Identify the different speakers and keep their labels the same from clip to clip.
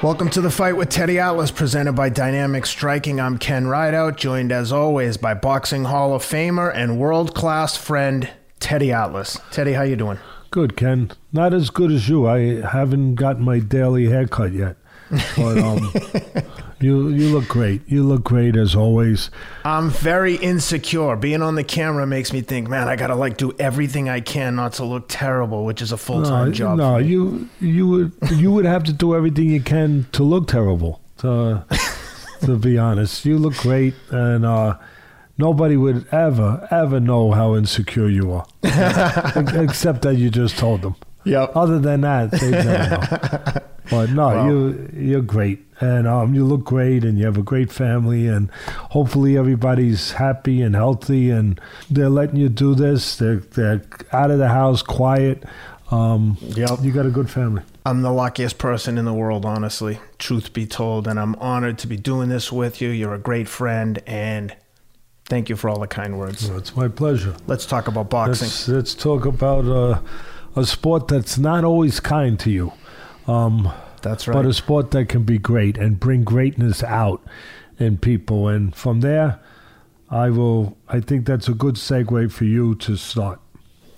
Speaker 1: Welcome to the fight with Teddy Atlas, presented by Dynamic Striking. I'm Ken Rideout, joined as always by Boxing Hall of Famer and world class friend Teddy Atlas. Teddy, how you doing?
Speaker 2: Good, Ken. Not as good as you. I haven't got my daily haircut yet, but um, you you look great. You look great as always.
Speaker 1: I'm very insecure. Being on the camera makes me think, man, I gotta like do everything I can not to look terrible, which is a full time
Speaker 2: no,
Speaker 1: job.
Speaker 2: No, you you would you would have to do everything you can to look terrible. To to be honest, you look great, and uh, nobody would ever ever know how insecure you are, except that you just told them.
Speaker 1: Yep.
Speaker 2: Other than that, they never know. But no,
Speaker 1: Wow.
Speaker 2: you you're great, and um, you look great, and you have a great family, and hopefully everybody's happy and healthy, and they're letting you do this. They're they're out of the house, quiet. Um,
Speaker 1: Yep.
Speaker 2: you got a good family.
Speaker 1: I'm the luckiest person in the world, honestly, truth be told. And I'm honored to be doing this with you. You're a great friend, and thank you for all the kind words.
Speaker 2: So it's my pleasure.
Speaker 1: Let's talk about boxing.
Speaker 2: Let's, let's talk about uh, a sport that's not always kind to you. Um,
Speaker 1: That's right.
Speaker 2: but a sport that can be great and bring greatness out in people. And from there, I will. I think that's a good segue for you to start.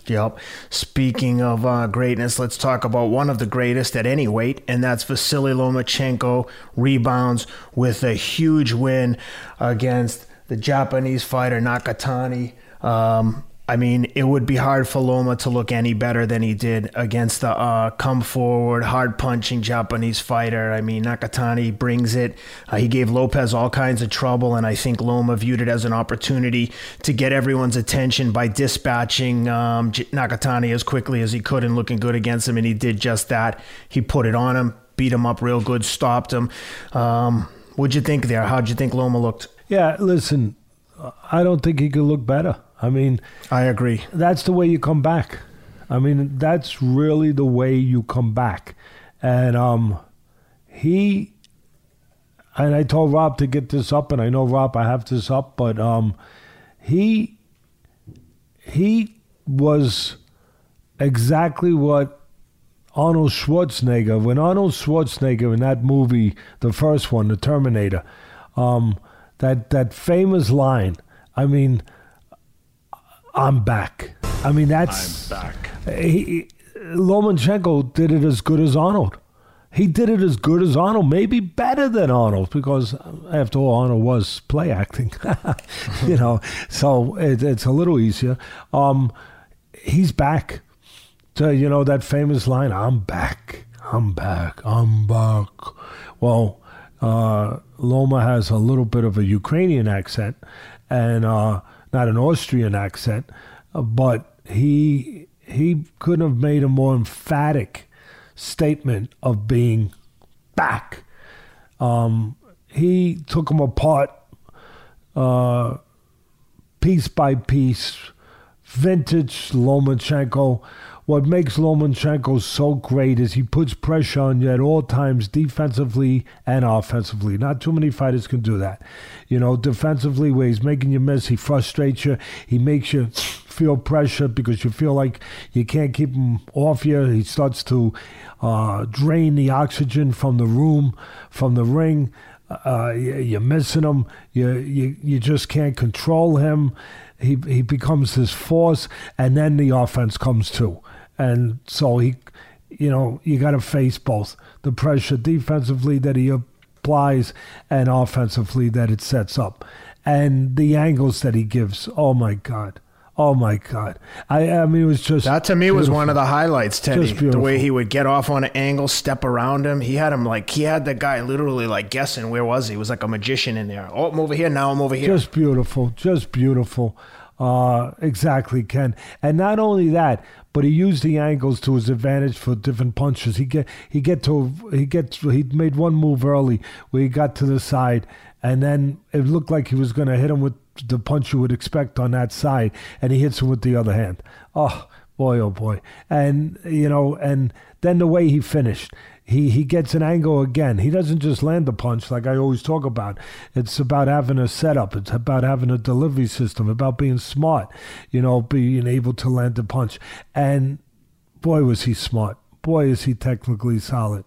Speaker 1: Yep. Speaking of uh, greatness, let's talk about one of the greatest at any weight, and that's Vasiliy Lomachenko. Rebounds with a huge win against the Japanese fighter Nakatani. Um, I mean, it would be hard for Loma to look any better than he did against the uh, come forward, hard punching Japanese fighter. I mean, Nakatani brings it. Uh, he gave Lopez all kinds of trouble, and I think Loma viewed it as an opportunity to get everyone's attention by dispatching um, Nakatani as quickly as he could and looking good against him, and he did just that. He put it on him, beat him up real good, stopped him. Um, what'd you think there? How'd you think Loma looked?
Speaker 2: Yeah, listen, I don't think he could look better. I mean,
Speaker 1: I agree.
Speaker 2: that's the way you come back. I mean, that's really the way you come back. And um, he, and I told Rob to get this up, and I know Rob, I have this up, but um, he, he was exactly what Arnold Schwarzenegger, when Arnold Schwarzenegger in that movie, the first one, The Terminator, um, that that famous line. I mean, I'm back. I mean, that's I'm
Speaker 1: back.
Speaker 2: he, he- Lomachenko did it as good as Arnold. He did it as good as Arnold, maybe better than Arnold, because after all, Arnold was play acting, you know. So it, it's a little easier. Um, he's back. To you know that famous line, "I'm back, I'm back, I'm back." Well, uh, Loma has a little bit of a Ukrainian accent, and uh, not an Austrian accent, uh, but he he couldn't have made a more emphatic statement of being back. Um, he took him apart uh, piece by piece. Vintage Lomachenko. What makes Lomachenko so great is he puts pressure on you at all times, defensively and offensively. Not too many fighters can do that. You know, defensively, where he's making you miss, he frustrates you. He makes you feel pressure because you feel like you can't keep him off you. He starts to uh, drain the oxygen from the room, from the ring. Uh, you- you're missing him. You, you you just can't control him. He he becomes this force, and then the offense comes too. And so he, you know, you got to face both the pressure defensively that he applies and offensively that it sets up, and the angles that he gives. Oh my God. Oh my God! I I mean, it was just
Speaker 1: That to me was one of the highlights, Teddy.
Speaker 2: Just
Speaker 1: The way he would get off on an angle, step around him. He had him like he had the guy literally like guessing where was he. He was like a magician in there. Oh, I'm over here now. I'm over here.
Speaker 2: Just beautiful, just beautiful. Uh, exactly, Ken. And not only that, but he used the angles to his advantage for different punches. He get he get to he get he made one move early where he got to the side, and then it looked like he was going to hit him with the punch you would expect on that side, and he hits him with the other hand. Oh boy, oh boy, and you know, and then the way he finished. He, he gets an angle again. He doesn't just land the punch like I always talk about. It's about having a setup. It's about having a delivery system, about being smart, you know, being able to land the punch. And boy, was he smart. Boy, is he technically solid.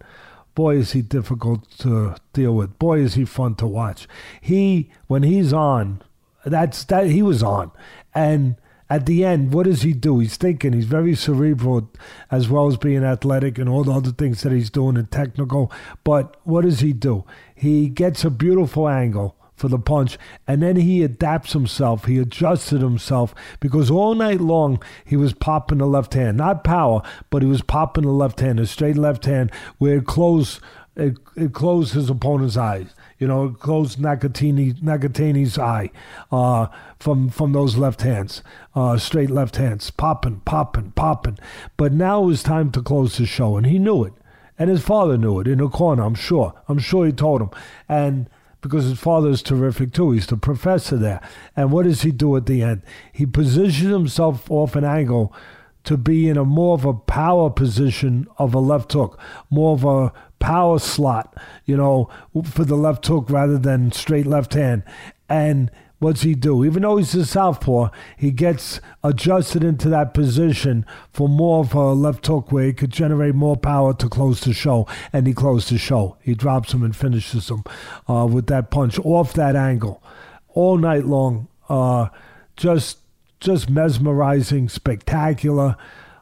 Speaker 2: boy is he difficult to deal with. Boy is he fun to watch. He when he's on, that's that he was on, and at the end, what does he do? He's thinking. He's very cerebral, as well as being athletic and all the other things that he's doing and technical. But what does he do? He gets a beautiful angle for the punch, and then he adapts himself. He adjusted himself because all night long he was popping the left hand, not power, but he was popping the left hand, a straight left hand where it closed, it, it closed his opponent's eyes. You know, it closed Nakatini, Nakatani's eye uh, from from those left hands, uh, straight left hands, popping, popping, popping. But now it was time to close the show, and he knew it, and his father knew it in the corner. I'm sure. I'm sure he told him, and because his father is terrific too. He's the professor there. And what does he do at the end? He positions himself off an angle to be in a more of a power position of a left hook, more of a power slot, you know, for the left hook rather than straight left hand. And what's he do? Even though he's a southpaw, he gets adjusted into that position for more of a left hook where he could generate more power to close the show. And he closed the show. He drops him and finishes him uh, with that punch off that angle all night long. Uh, just, just mesmerizing, spectacular.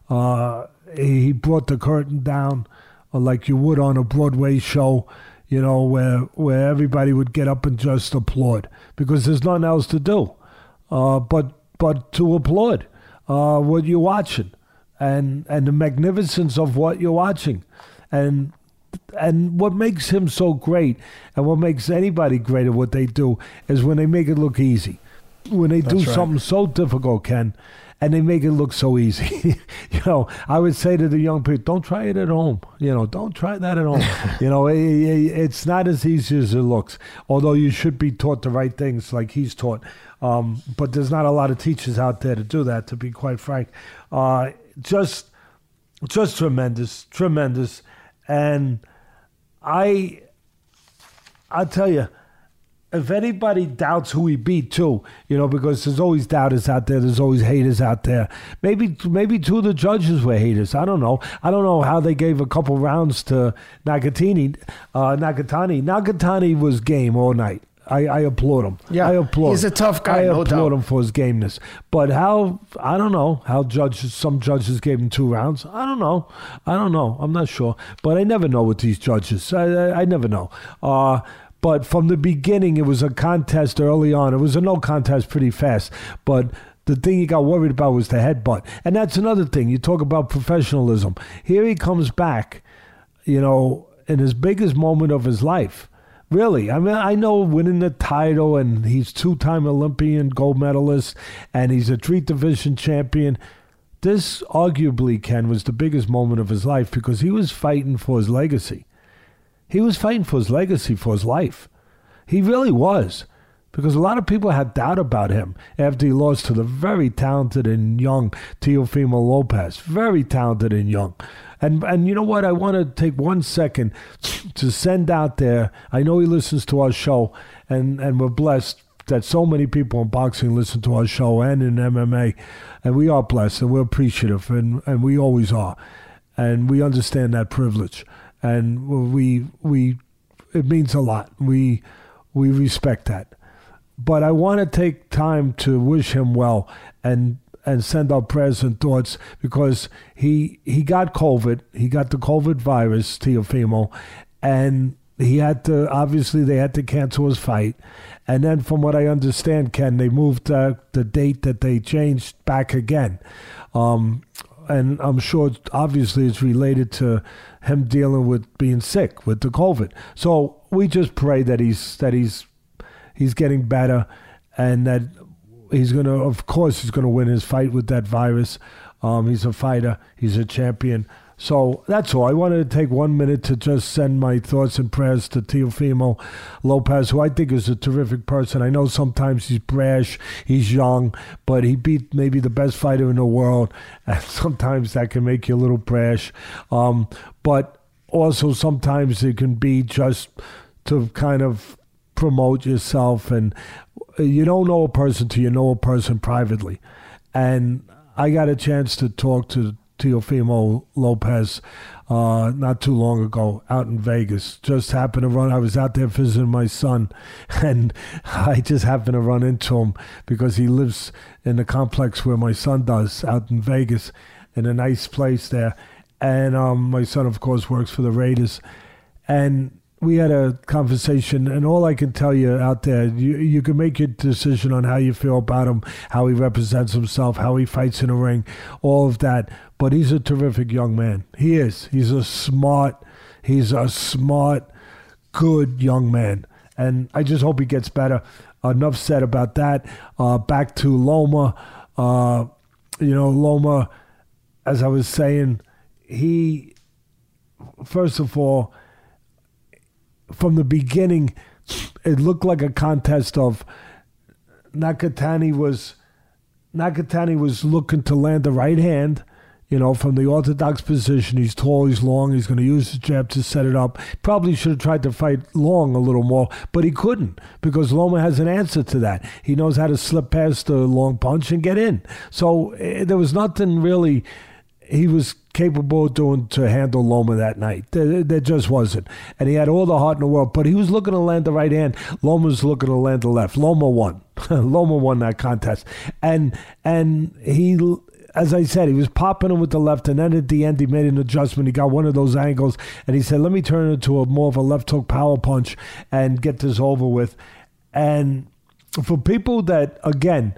Speaker 2: Uh, he brought the curtain down uh, like you would on a Broadway show you know, where where everybody would get up and just applaud because there's nothing else to do, uh, but but to applaud uh, what you're watching and and the magnificence of what you're watching, and and what makes him so great and what makes anybody great at what they do is when they make it look easy, when they That's do right. something so difficult, Ken, and they make it look so easy. you know, I would say to the young people, don't try it at home. You know, don't try that at home. you know, it, it, it's not as easy as it looks. Although you should be taught the right things like he's taught. Um, but there's not a lot of teachers out there to do that. To be quite frank, uh, just just tremendous, tremendous, and I I tell you if anybody doubts who he beat too, you know, because there's always doubters out there, there's always haters out there. Maybe maybe two of the judges were haters. I don't know. I don't know how they gave a couple rounds to Nakatini. Uh, Nakatani. Nakatani was game all night. I, I applaud him.
Speaker 1: Yeah,
Speaker 2: I applaud. Him.
Speaker 1: He's a tough guy.
Speaker 2: I
Speaker 1: no
Speaker 2: applaud
Speaker 1: doubt.
Speaker 2: him for his gameness. But how? I don't know how judges. Some judges gave him two rounds. I don't know. I don't know. I'm not sure. But I never know with these judges. I I, I never know. Uh, but from the beginning, it was a contest early on. It was a no contest pretty fast. But the thing he got worried about was the headbutt. And that's another thing. You talk about professionalism. Here he comes back, you know, in his biggest moment of his life. Really, I mean, I know winning the title, and he's two-time Olympian gold medalist, and he's a three division champion. This arguably, Ken, was the biggest moment of his life because he was fighting for his legacy. He was fighting for his legacy, for his life. He really was. Because a lot of people had doubt about him after he lost to the very talented and young Teofimo Lopez. Very talented and young. And and you know what? I want to take one second to send out there. I know he listens to our show, and, and we're blessed that so many people in boxing listen to our show and in MMA. And we are blessed and we're appreciative, and, and we always are. And we understand that privilege and we we it means a lot. We we respect that. But I want to take time to wish him well and and send our prayers and thoughts because he he got COVID. He got the COVID virus, Teofimo, and he had to obviously they had to cancel his fight. And then, from what I understand, Ken, they moved uh, the date that they changed back again. Um, and I'm sure obviously it's related to him dealing with being sick with the COVID. So we just pray that he's that he's he's getting better and that he's gonna of course he's gonna win his fight with that virus. Um, he's a fighter, he's a champion. So that's all. I wanted to take one minute to just send my thoughts and prayers to Teofimo Lopez, who I think is a terrific person. I know sometimes he's brash, he's young, but he beat maybe the best fighter in the world, and sometimes that can make you a little brash. Um, but also sometimes it can be just to kind of promote yourself, and you don't know a person till you know a person privately. And I got a chance to talk to Teofimo Lopez uh, not too long ago out in Vegas. Just happened to run. I was out there visiting my son, and I just happened to run into him because he lives in the complex where my son does out in Vegas, in a nice place there. And um, my son, of course, works for the Raiders, and we had a conversation, and all I can tell you out there, you you can make your decision on how you feel about him, how he represents himself, how he fights in the ring, all of that. But he's a terrific young man. He is. He's a smart. He's a smart, good young man, and I just hope he gets better. Enough said about that. Uh, back to Loma. Uh, you know, Loma, as I was saying, he first of all from the beginning, it looked like a contest of Nakatani was Nakatani was looking to land the right hand, you know, from the orthodox position. He's tall, he's long, he's going to use his jab to set it up. Probably should have tried to fight long a little more, but he couldn't because Loma has an answer to that. He knows how to slip past the long punch and get in. So eh, there was nothing really he was capable of doing to handle Loma that night. There, there, just wasn't. And he had all the heart in the world, but he was looking to land the right hand. Loma was looking to land the left. Loma won. Loma won that contest. And and he as I said, he was popping him with the left, and then at the end, he made an adjustment. He got one of those angles, and he said, "Let me turn it into a more of a left hook power punch and get this over with." And for people that, again,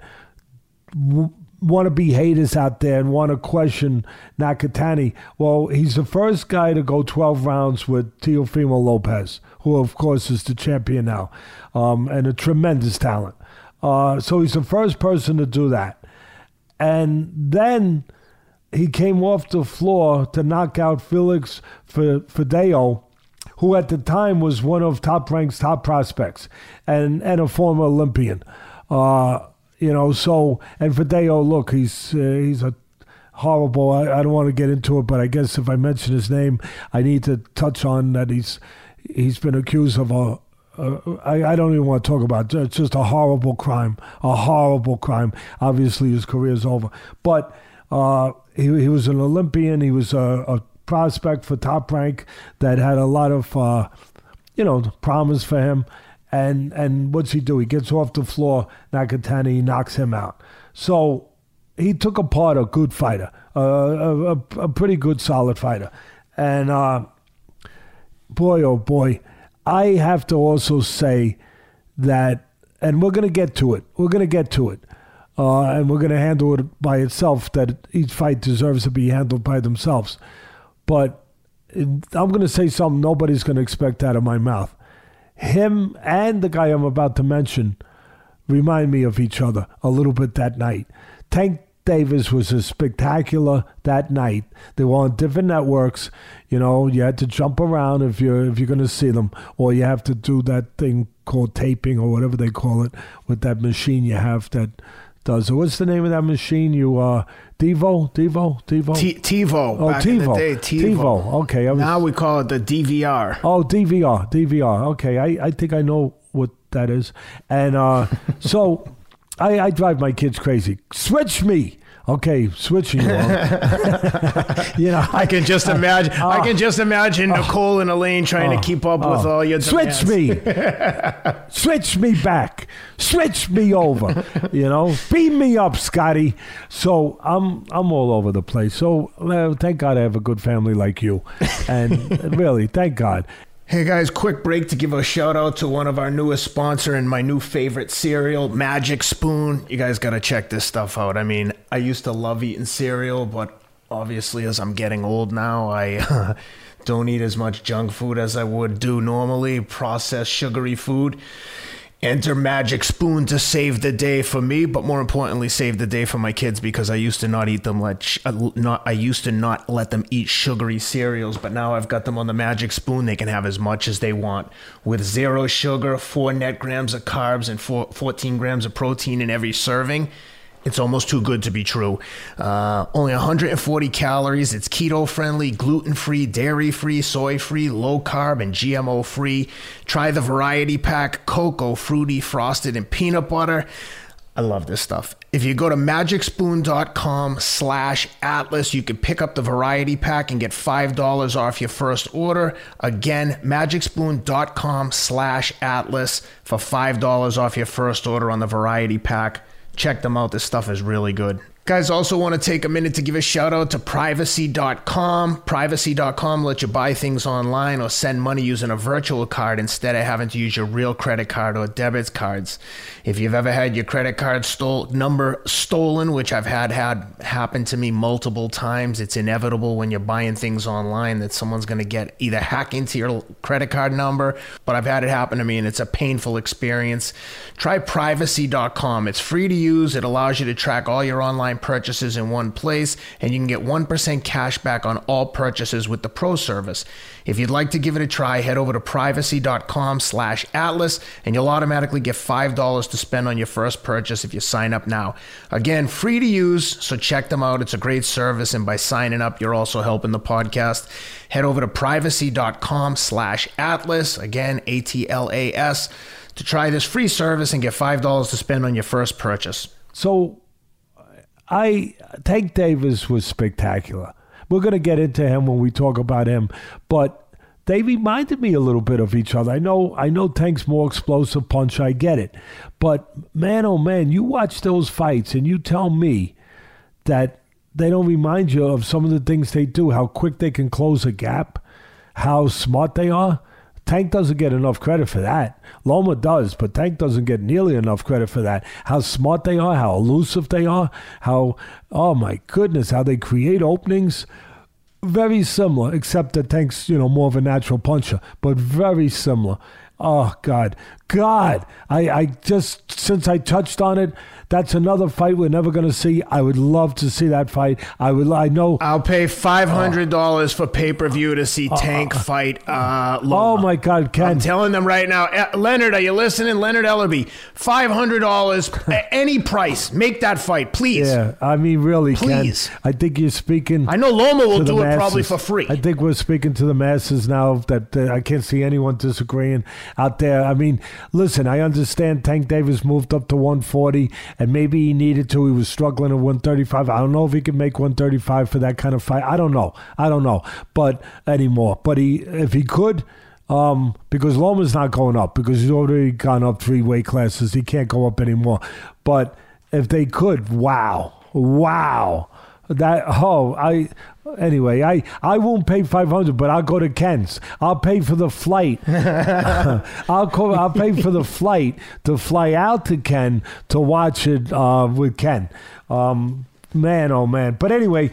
Speaker 2: want to be haters out there and want to question Nakatani. Well, he's the first guy to go 12 rounds with Teofimo Lopez, who, of course, is the champion now um, and a tremendous talent. Uh, so he's the first person to do that. And then he came off the floor to knock out Felix Verdejo, who at the time was one of Top Rank's top prospects and, and a former Olympian. Uh, you know, so and Verdejo, look, he's uh, he's a horrible. I, I don't want to get into it, but I guess if I mention his name, I need to touch on that he's he's been accused of a uh, I, I, don't even want to talk about it. It's just a horrible crime, a horrible crime. Obviously, his career is over. But uh, he, he was an Olympian. He was a, a, prospect for top rank that had a lot of, uh, you know, promise for him. And and what's he do? He gets off the floor. Nakatani he knocks him out. So he took apart a good fighter, a, a, a, pretty good, solid fighter. And uh, boy, oh boy, I have to also say that, and we're going to get to it. We're going to get to it. Uh, and we're going to handle it by itself, that each fight deserves to be handled by themselves. But I'm going to say something nobody's going to expect out of my mouth him and the guy I'm about to mention remind me of each other a little bit that night. Tank Davis was a spectacular that night. They were on different networks. You know, you had to jump around if you're if you're going to see them, or you have to do that thing called taping or whatever they call it with that machine you have that does. it. What's the name of that machine? You uh, Devo, Devo, Devo,
Speaker 1: T- TiVo.
Speaker 2: Oh, TiVo. Day, TiVo. TiVo. Okay.
Speaker 1: Was, now we call it the DVR.
Speaker 2: Oh, DVR, DVR. Okay, I, I think I know what that is, and uh, so I, I drive my kids crazy. Switch me. Okay, switching you.
Speaker 1: you know, I can just imagine. Uh, I can just imagine uh, Nicole and Elaine trying uh, to keep up with all your
Speaker 2: demands. switch me, switch me back, switch me over. You know, beam me up, Scotty. So I'm I'm all over the place. So uh, thank God I have a good family like you, and really thank God.
Speaker 1: Hey guys, quick break to give a shout out to one of our newest sponsor and my new favorite cereal, Magic Spoon. You guys got to check this stuff out. I mean, I used to love eating cereal, but obviously as I'm getting old now, I don't eat as much junk food as I would do normally, processed sugary food. Enter Magic Spoon to save the day for me, but more importantly, save the day for my kids because I used to not eat them sh- uh, not I used to not let them eat sugary cereals, but now I've got them on the Magic Spoon. They can have as much as they want with zero sugar, four net grams of carbs, and four, 14 grams of protein in every serving. It's almost too good to be true. Uh, only 140 calories. It's keto friendly, gluten free, dairy free, soy free, low carb, and GMO free. Try the variety pack cocoa, fruity, frosted, and peanut butter. I love this stuff. If you go to magicspoon.com slash atlas, you can pick up the variety pack and get $5 off your first order. Again, magicspoon.com slash atlas for $5 off your first order on the variety pack. Check them out. This stuff is really good. Guys, also want to take a minute to give a shout out to privacy.com. Privacy.com lets you buy things online or send money using a virtual card instead of having to use your real credit card or debit cards. If you've ever had your credit card stole, number stolen, which I've had had happen to me multiple times, it's inevitable when you're buying things online that someone's going to get either hack into your credit card number, but I've had it happen to me and it's a painful experience. Try privacy.com. It's free to use. It allows you to track all your online purchases in one place, and you can get 1% cash back on all purchases with the Pro service. If you'd like to give it a try, head over to privacy.com slash atlas, and you'll automatically get $5 to spend on your first purchase if you sign up now. Again, free to use, so check them out. It's a great service, and by signing up, you're also helping the podcast. Head over to privacy.com slash atlas, again, A-T-L-A-S, to try this free service and get $5 to spend on your first purchase.
Speaker 2: So I Tank Davis was spectacular. We're going to get into him when we talk about him, but they reminded me a little bit of each other. I know I know Tank's more explosive punch, I get it. But man oh man, you watch those fights and you tell me that they don't remind you of some of the things they do, how quick they can close a gap, how smart they are. Tank doesn't get enough credit for that. Loma does, but Tank doesn't get nearly enough credit for that. How smart they are, how elusive they are, how, oh my goodness, how they create openings. Very similar, except that Tank's, you know, more of a natural puncher, but very similar. Oh God, God! I, I just since I touched on it, that's another fight we're never going to see. I would love to see that fight. I would. I know.
Speaker 1: I'll pay five hundred dollars for pay per view to see Tank fight. Uh, Loma.
Speaker 2: Oh my God, Ken!
Speaker 1: I'm telling them right now, Eh, Leonard, are you listening? Leonard Ellerbe, five hundred dollars, any price, make that fight, please.
Speaker 2: Yeah, I mean, really,
Speaker 1: Please.
Speaker 2: Ken. I think you're speaking.
Speaker 1: I know Loma will do it probably for free.
Speaker 2: I think we're speaking to the masses now that uh, I can't see anyone disagreeing out there. I mean, listen, I understand Tank Davis moved up to 140 and maybe he needed to. He was struggling at 135. I don't know if he could make 135 for that kind of fight. I don't know. I don't know. But anymore. But he if he could um, because Loma's not going up because he's already gone up three weight classes. He can't go up anymore. But if they could, wow, wow, that oh I anyway I I won't pay five hundred, but I'll go to Ken's. I'll pay for the flight. I'll go, I'll pay for the flight to fly out to Ken to watch it uh, with Ken. Um, man, oh man. But anyway,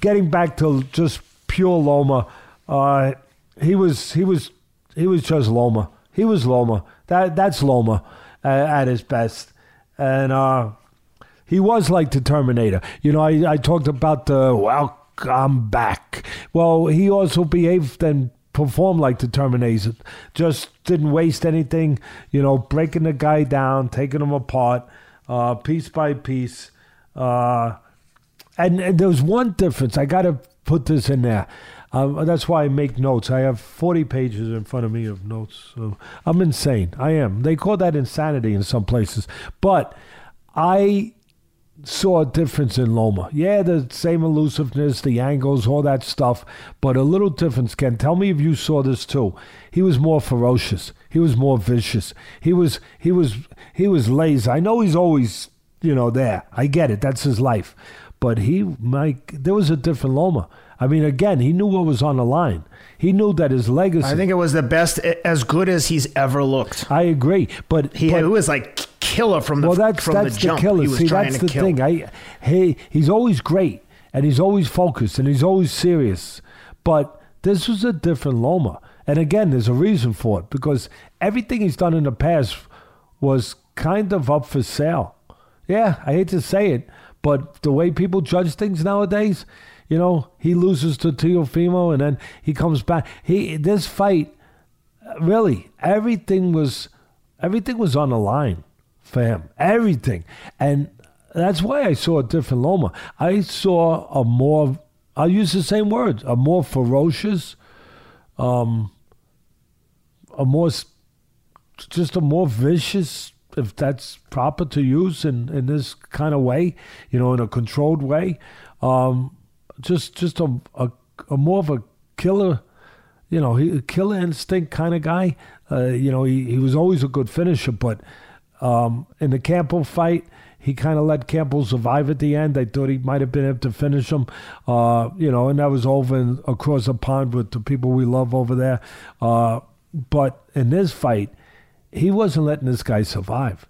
Speaker 2: getting back to just pure Loma, uh, he was he was he was just Loma. He was Loma. That that's Loma uh, at his best, and uh, he was like the Terminator. You know, I, I talked about the welcome back. Well, he also behaved and performed like the Terminator. Just didn't waste anything. You know, breaking the guy down, taking him apart, uh, piece by piece. Uh, and, and there was one difference. I got to put this in there. Um, that's why I make notes. I have 40 pages in front of me of notes. So I'm insane. I am. They call that insanity in some places. But I saw a difference in Loma. Yeah, the same elusiveness, the angles, all that stuff, but a little difference. Ken, tell me if you saw this too. He was more ferocious. He was more vicious. He was he was he was lazy. I know he's always you know there. I get it. That's his life. But he, Mike, there was a different Loma. I mean, again, he knew what was on the line. He knew that his legacy.
Speaker 1: I think it was the best, as good as he's ever looked.
Speaker 2: I agree, but
Speaker 1: He,
Speaker 2: but,
Speaker 1: it was like killer from the
Speaker 2: well, that's
Speaker 1: from
Speaker 2: that's
Speaker 1: the jump.
Speaker 2: killer.
Speaker 1: He was
Speaker 2: See, that's the
Speaker 1: kill.
Speaker 2: thing. I he he's always great and he's always focused and he's always serious. But this was a different Loma, and again, there's a reason for it because everything he's done in the past was kind of up for sale. Yeah, I hate to say it, but the way people judge things nowadays, you know, he loses to Teofimo and then he comes back. He this fight, really, everything was everything was on the line for him. Everything. And that's why I saw a different Loma. I saw a more I'll use the same words, a more ferocious, um a more just a more vicious if that's proper to use in, in this kind of way, you know, in a controlled way. Um, just just a, a, a more of a killer, you know, he, killer instinct kind of guy. Uh, you know, he, he was always a good finisher, but um, in the Campbell fight, he kind of let Campbell survive at the end. I thought he might have been able to finish him, uh, you know, and that was over in, across the pond with the people we love over there. Uh, but in this fight, he wasn't letting this guy survive.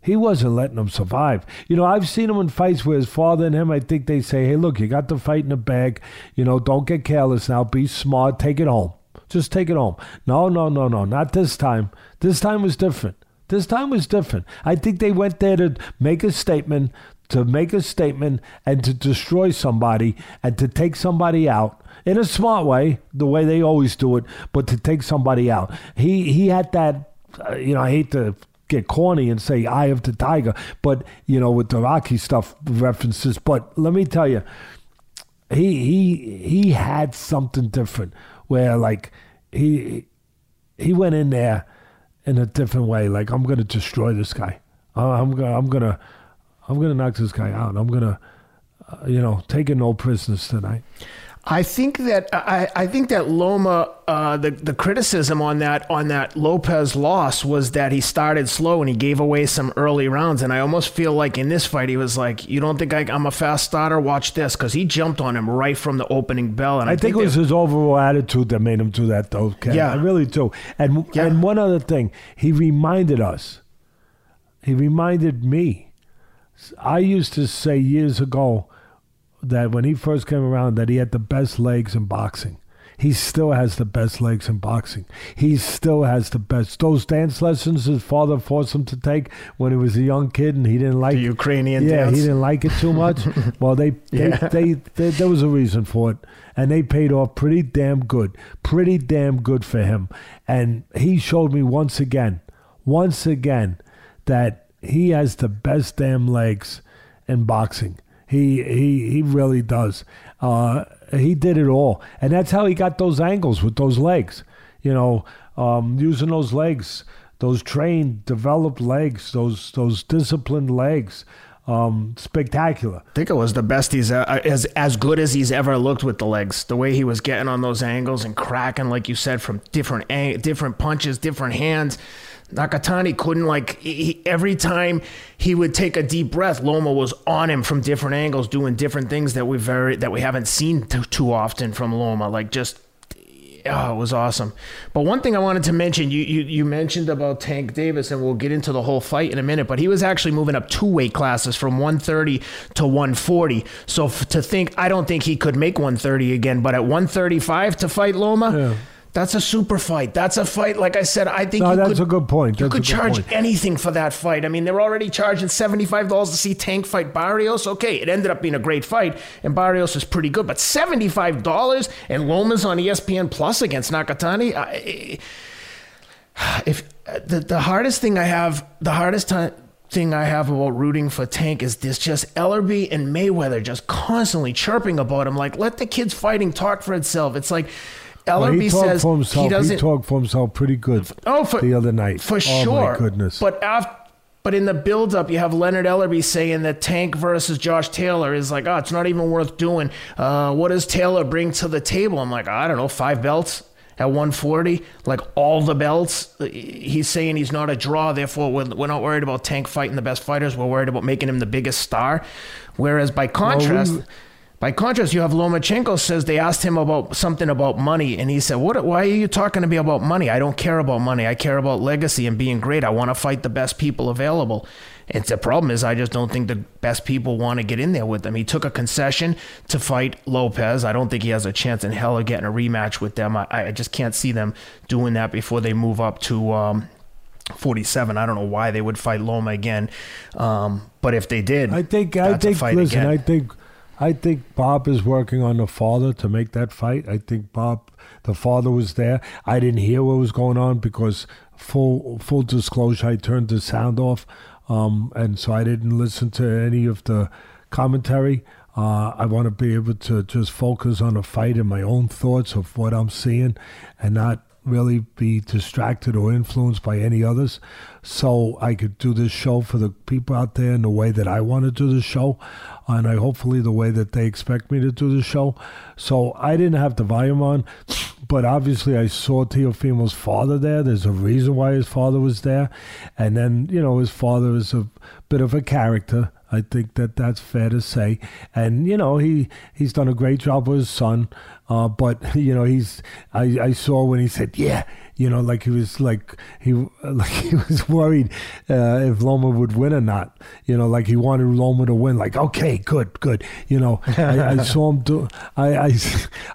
Speaker 2: He wasn't letting him survive. You know, I've seen him in fights where his father and him, I think they say, hey, look, you got the fight in the bag. You know, don't get careless now. Be smart. Take it home. Just take it home. No, no, no, no. Not this time. This time was different. This time was different. I think they went there to make a statement, to make a statement, and to destroy somebody and to take somebody out in a smart way, the way they always do it, but to take somebody out. He he had that. Uh, you know, I hate to get corny and say eye of the tiger, but you know, with the Rocky stuff references. But let me tell you, he he he had something different where like he he went in there in a different way. Like I'm gonna destroy this guy. I'm gonna I'm gonna I'm gonna knock this guy out. I'm gonna uh, you know take no prisoners tonight.
Speaker 1: I think that I, I think that Loma uh, the the criticism on that on that Lopez loss was that he started slow and he gave away some early rounds. And I almost feel like in this fight he was like you don't think I, am a fast starter? Watch this. Because he jumped on him right from the opening bell. And
Speaker 2: I, I think, think, it was his overall attitude that made him do that though Ken. yeah. I really do. And yeah. and one other thing he reminded us. He reminded me. I used to say years ago that when he first came around that he had the best legs in boxing. He still has the best legs in boxing. He still has the best. Those dance lessons his father forced him to take when he was a young kid, and he didn't like
Speaker 1: the Ukrainian.
Speaker 2: Yeah,
Speaker 1: dance.
Speaker 2: he didn't like it too much. well, they, they, yeah. they, they, there was a reason for it, and they paid off pretty damn good. Pretty damn good for him, and he showed me once again, once again, that he has the best damn legs in boxing. He he he really does. Uh, he did it all, and that's how he got those angles with those legs. You know, um, using those legs, those trained, developed legs, those those disciplined legs. Um, spectacular.
Speaker 1: I think it was the best he's uh, as as good as he's ever looked with the legs. The way he was getting on those angles and cracking, like you said, from different ang- different punches, different hands. Nakatani couldn't like he, every time he would take a deep breath, Loma was on him from different angles, doing different things that we very that we haven't seen too, too often from Loma. Like just oh, it was awesome. But one thing I wanted to mention, you, you you mentioned about Tank Davis, and we'll get into the whole fight in a minute. But he was actually moving up two weight classes from 130 to 140. So f- to think, I don't think he could make 130 again. But at 135 to fight Loma. Yeah that's a super fight. That's a fight. Like I said, I think
Speaker 2: no, that's could, a good point.
Speaker 1: That's
Speaker 2: you
Speaker 1: could charge
Speaker 2: point.
Speaker 1: anything for that fight. I mean, they're already charging seventy five dollars to see Tank fight Barrios. Okay, it ended up being a great fight, and Barrios is pretty good. But seventy five dollars and Lomas on ESPN Plus against Nakatani. I, if the the hardest thing I have, the hardest time thing I have about rooting for Tank is this just Ellerbe and Mayweather just constantly chirping about him. Like, let the kids fighting talk for itself. It's like Ellerbe well, he says
Speaker 2: for himself,
Speaker 1: he doesn't.
Speaker 2: He talked for himself pretty good.
Speaker 1: Oh, for,
Speaker 2: the other night,
Speaker 1: for
Speaker 2: oh,
Speaker 1: sure.
Speaker 2: Goodness.
Speaker 1: But after. But in the build-up, you have Leonard Ellerbe saying that Tank versus Josh Taylor is like, oh, it's not even worth doing. Uh, what does Taylor bring to the table? I'm like, I don't know, five belts at 140, like all the belts. He's saying he's not a draw, therefore we're, we're not worried about Tank fighting the best fighters. We're worried about making him the biggest star. Whereas by contrast. Well, we, by contrast, you have Lomachenko says they asked him about something about money, and he said, "What? Why are you talking to me about money? I don't care about money. I care about legacy and being great. I want to fight the best people available." And the problem is, I just don't think the best people want to get in there with them. He took a concession to fight Lopez. I don't think he has a chance in hell of getting a rematch with them. I, I just can't see them doing that before they move up to um, 47. I don't know why they would fight Loma again. Um, but if they did,
Speaker 2: I think I think listen, again. I think I think Bob is working on the father to make that fight. I think Bob, the father, was there. I didn't hear what was going on because full full disclosure, I turned the sound off, um, and so I didn't listen to any of the commentary. Uh, I want to be able to just focus on the fight and my own thoughts of what I'm seeing, and not really be distracted or influenced by any others. So I could do this show for the people out there in the way that I want to do the show, and I hopefully the way that they expect me to do the show. So I didn't have the volume on, but obviously I saw Teofimo's father there. There's a reason why his father was there, and then you know his father is a bit of a character. I think that that's fair to say. And you know, he he's done a great job with his son. Uh, but you know, he's I, I saw when he said, "Yeah," you know, like he was like he like he was worried uh, if Loma would win or not. You know, like he wanted Loma to win. Like, okay, good, good. You know, I, I saw him do. I, I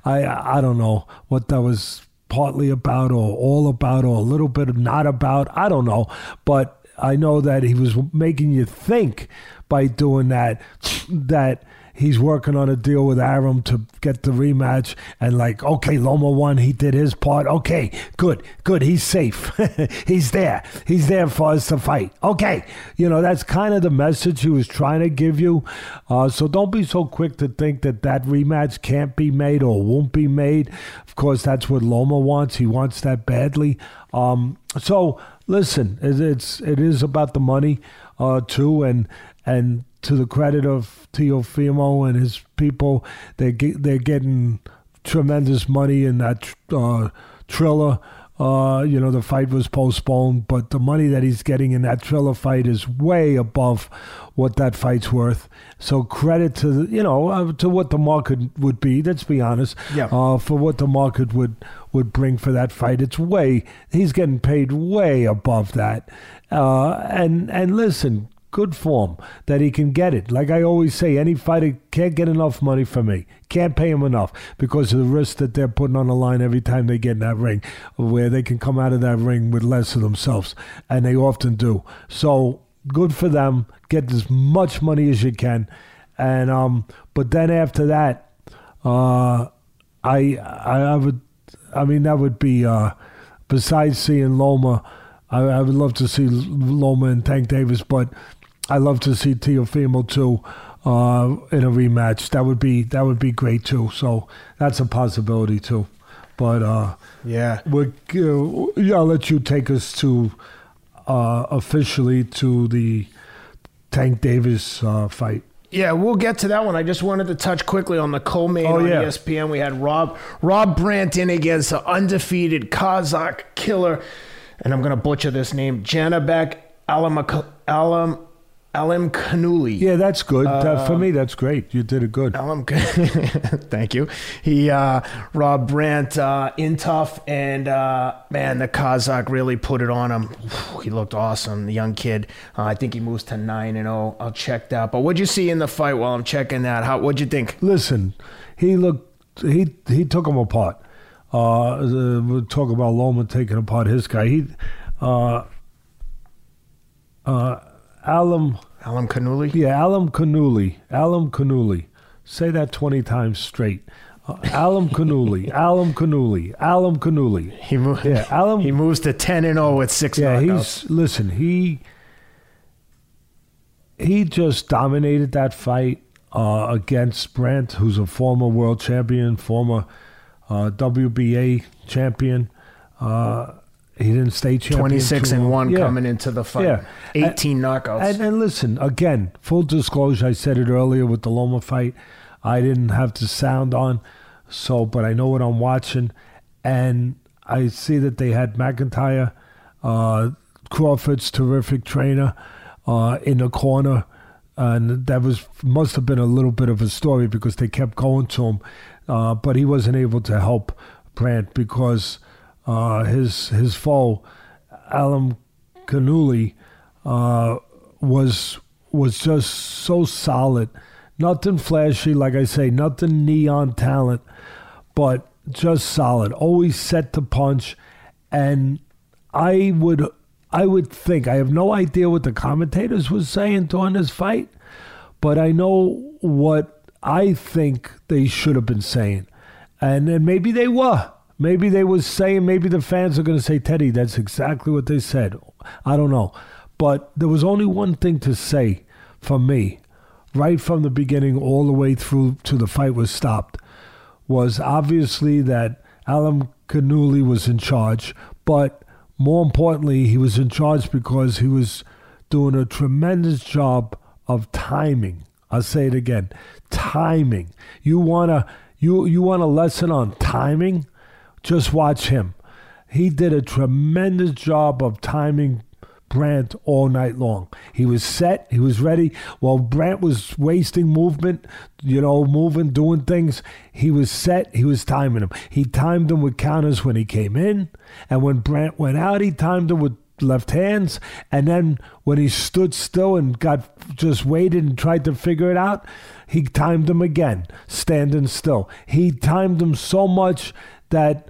Speaker 2: I I don't know what that was partly about or all about or a little bit of not about. I don't know, but I know that he was making you think by doing that that he's working on a deal with Arum to get the rematch. And like okay Loma won. He did his part. Okay good good. He's safe. He's there. He's there for us to fight. Okay. You know that's kind of the message he was trying to give you. Uh, so don't be so quick to think that that rematch can't be made or won't be made. Of course that's what Loma wants. He wants that badly. Um, so listen, it's it is about the money uh, too, and and to the credit of Teofimo and his people, they get, they're getting tremendous money in that uh, Triller. Uh, you know, the fight was postponed, but the money that he's getting in that Triller fight is way above what that fight's worth. So credit to the, you know uh, to what the market would be. Let's be honest.
Speaker 1: Yeah.
Speaker 2: Uh, for what the market would would bring for that fight, it's way he's getting paid way above that. Uh, and and listen, good form that he can get it. Like I always say, any fighter can't get enough money from me. Can't pay him enough because of the risk that they're putting on the line every time they get in that ring, where they can come out of that ring with less of themselves, and they often do. So good for them. Get as much money as you can, and um. But then after that, uh, I I, would, I mean that would be uh, besides seeing Loma. I, I would love to see Loma and Tank Davis, but I love to see Teofimo too uh, in a rematch. That would be that would be great too. So that's a possibility too. But uh,
Speaker 1: yeah,
Speaker 2: we uh, yeah, I'll let you take us to uh, officially to the Tank Davis uh, fight.
Speaker 1: Yeah, we'll get to that one. I just wanted to touch quickly on the co-main oh, on yeah. ESPN. We had Rob Rob Brant in against the undefeated Kazakh killer, and I'm going to butcher this name, Janabek Alam Alam Alim Kanuli.
Speaker 2: Yeah, that's good. Uh, for me, that's great. You did it good.
Speaker 1: Alim, thank you. He, uh, Rob Brant, uh, in tough, and uh, man, the Kazakh really put it on him. He looked awesome. The young kid. Uh, I think he moves to nine and zero. Oh. I'll check that. But what'd you see in the fight while I'm checking that? How? What'd you think?
Speaker 2: Listen, he looked. He he took him apart. Uh, we'll talk about Loma taking apart his guy. He. Uh, uh, Alam
Speaker 1: Alam Kanuli?
Speaker 2: Yeah, Alam Kanuli. Alam Kanuli. Say that 20 times straight. Uh, Alam Kanuli. Alam Kanuli. Alam Kanuli.
Speaker 1: He moves. Yeah, Alam. He moves to 10 and 0 with six. Yeah, knockouts.
Speaker 2: he's listen. He he just dominated that fight uh, against Brant, who's a former world champion, former uh, WBA champion. Uh, he didn't stay champion.
Speaker 1: 26 and 1 yeah. coming into the fight. Yeah. 18 and, knockouts.
Speaker 2: And, and, listen, again, full disclosure, I said it earlier with the Loma fight. I didn't have the sound on, so, but I know what I'm watching. And I see that they had McIntyre, uh, Crawford's terrific trainer, uh, in the corner. And that was must have been a little bit of a story because they kept going to him, uh, but he wasn't able to help Brant because uh, his his foe, Alam Kanuli, uh, was was just so solid. Nothing flashy, like I say, nothing neon talent, but just solid. Always set to punch, and I would I would think I have no idea what the commentators was saying during this fight, but I know what I think they should have been saying, and and maybe they were. Maybe they was saying, maybe the fans are going to say, Teddy, that's exactly what they said. I don't know. But there was only one thing to say for me, right from the beginning all the way through to the fight was stopped, was obviously that Alan Canuli was in charge, but more importantly, he was in charge because he was doing a tremendous job of timing. I'll say it again, timing. You wanna you you want a lesson on timing? Just watch him. He did a tremendous job of timing Brant all night long. He was set, he was ready. While Brant was wasting movement, you know, moving, doing things, he was set, he was timing him. He timed him with counters when he came in, and when Brant went out, he timed him with left hands. And then when he stood still and got just waited and tried to figure it out, he timed him again, standing still. He timed him so much that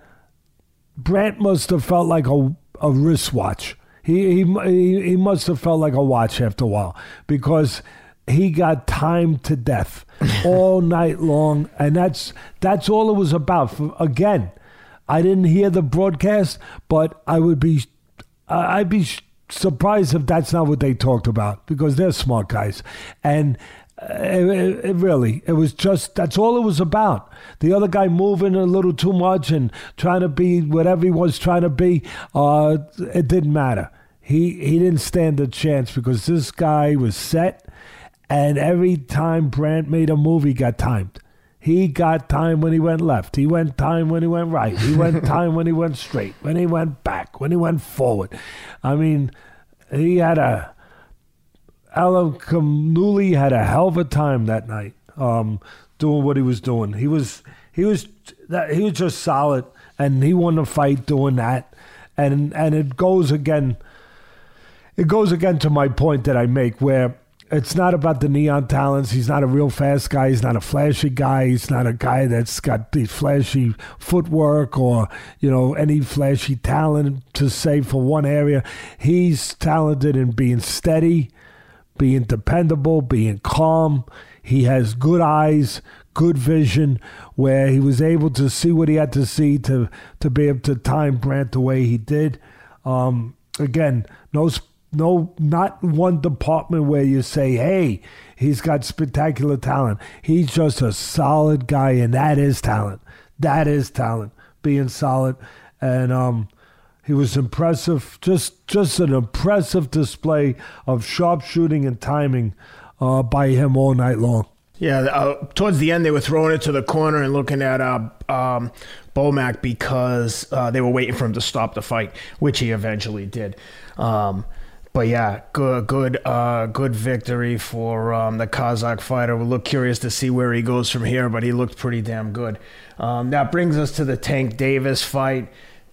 Speaker 2: Brant must have felt like a, a wristwatch he, he, he must have felt like a watch after a while because he got timed to death all night long. And that's, that's all it was about. For, again, I didn't hear the broadcast, but I would be, I'd be surprised if that's not what they talked about because they're smart guys. And it, it, really, it was just that's all it was about. The other guy moving a little too much and trying to be whatever he was trying to be, uh, it didn't matter. He he didn't stand a chance because this guy was set, and every time Brant made a move, he got timed. He got time when he went left. He went time when he went right. He went time when he went straight. When he went back. When he went forward. I mean, he had a Alimkhanuly had a hell of a time that night, um, doing what he was doing. He was he was that he was just solid, and he won the fight doing that. And and it goes again. It goes again to my point that I make, where it's not about the neon talents. He's not a real fast guy. He's not a flashy guy. He's not a guy that's got the flashy footwork or, you know, any flashy talent to say for one area. He's talented in being steady being dependable, being calm. He has good eyes, good vision, where he was able to see what he had to see to to be able to time Brant the way he did. Um, again, no, no, not one department where you say, "Hey, he's got spectacular talent." He's just a solid guy, and that is talent. That is talent. Being solid, and um, he was impressive, just just an impressive display of sharpshooting and timing uh, by him all night long.
Speaker 1: Yeah, uh, towards the end, they were throwing it to the corner and looking at uh, um, Bomac because uh, they were waiting for him to stop the fight, which he eventually did. Um, but yeah, good, good, uh, good victory for um, the Kazakh fighter. We'll look curious to see where he goes from here, but he looked pretty damn good. Um, that brings us to the Tank Davis fight.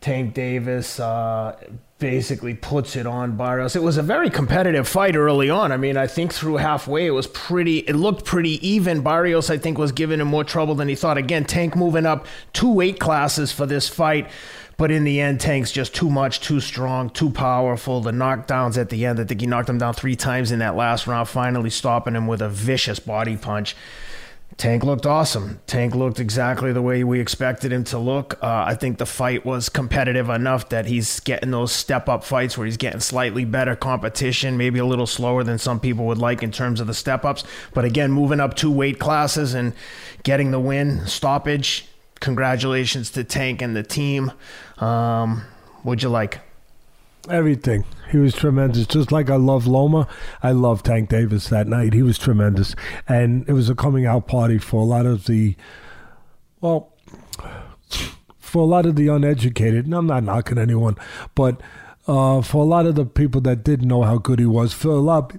Speaker 1: Tank Davis uh, basically puts it on Barrios. It was a very competitive fight early on. I mean, I think through halfway it was pretty. It looked pretty even. Barrios, I think, was giving him more trouble than he thought. Again, Tank moving up two weight classes for this fight. But in the end, Tank's just too much, too strong, too powerful. The knockdowns at the end, I think he knocked him down three times in that last round, finally stopping him with a vicious body punch. Tank looked awesome. Tank looked exactly the way we expected him to look. Uh, I think the fight was competitive enough that he's getting those step up fights where he's getting slightly better competition, maybe a little slower than some people would like in terms of the step ups. But again, moving up two weight classes and getting the win, stoppage. Congratulations to Tank and the team. Um, what'd you like?
Speaker 2: Everything. He was tremendous. Just like I love Loma, I love Tank Davis that night. He was tremendous. And it was a coming out party for a lot of the, well, for a lot of the uneducated, and I'm not knocking anyone, but uh, for a lot of the people that didn't know how good he was, for a lot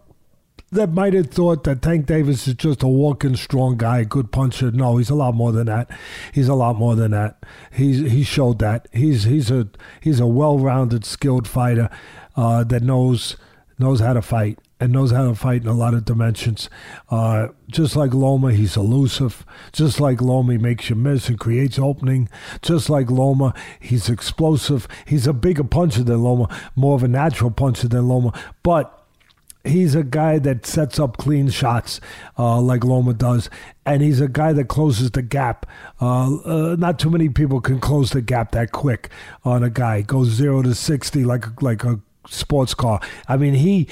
Speaker 2: that might have thought that Tank Davis is just a walking strong guy, good puncher. No, he's a lot more than that. He's a lot more than that. He's he showed that. He's he's a he's a well-rounded, skilled fighter uh, that knows knows how to fight and knows how to fight in a lot of dimensions. Uh, just like Loma, he's elusive. Just like Loma, he makes you miss and creates opening. Just like Loma, he's explosive. He's a bigger puncher than Loma, more of a natural puncher than Loma. But he's a guy that sets up clean shots uh, like Loma does, and he's a guy that closes the gap. Uh, uh, not too many people can close the gap that quick on a guy. Goes zero to sixty like like a sports car. I mean, he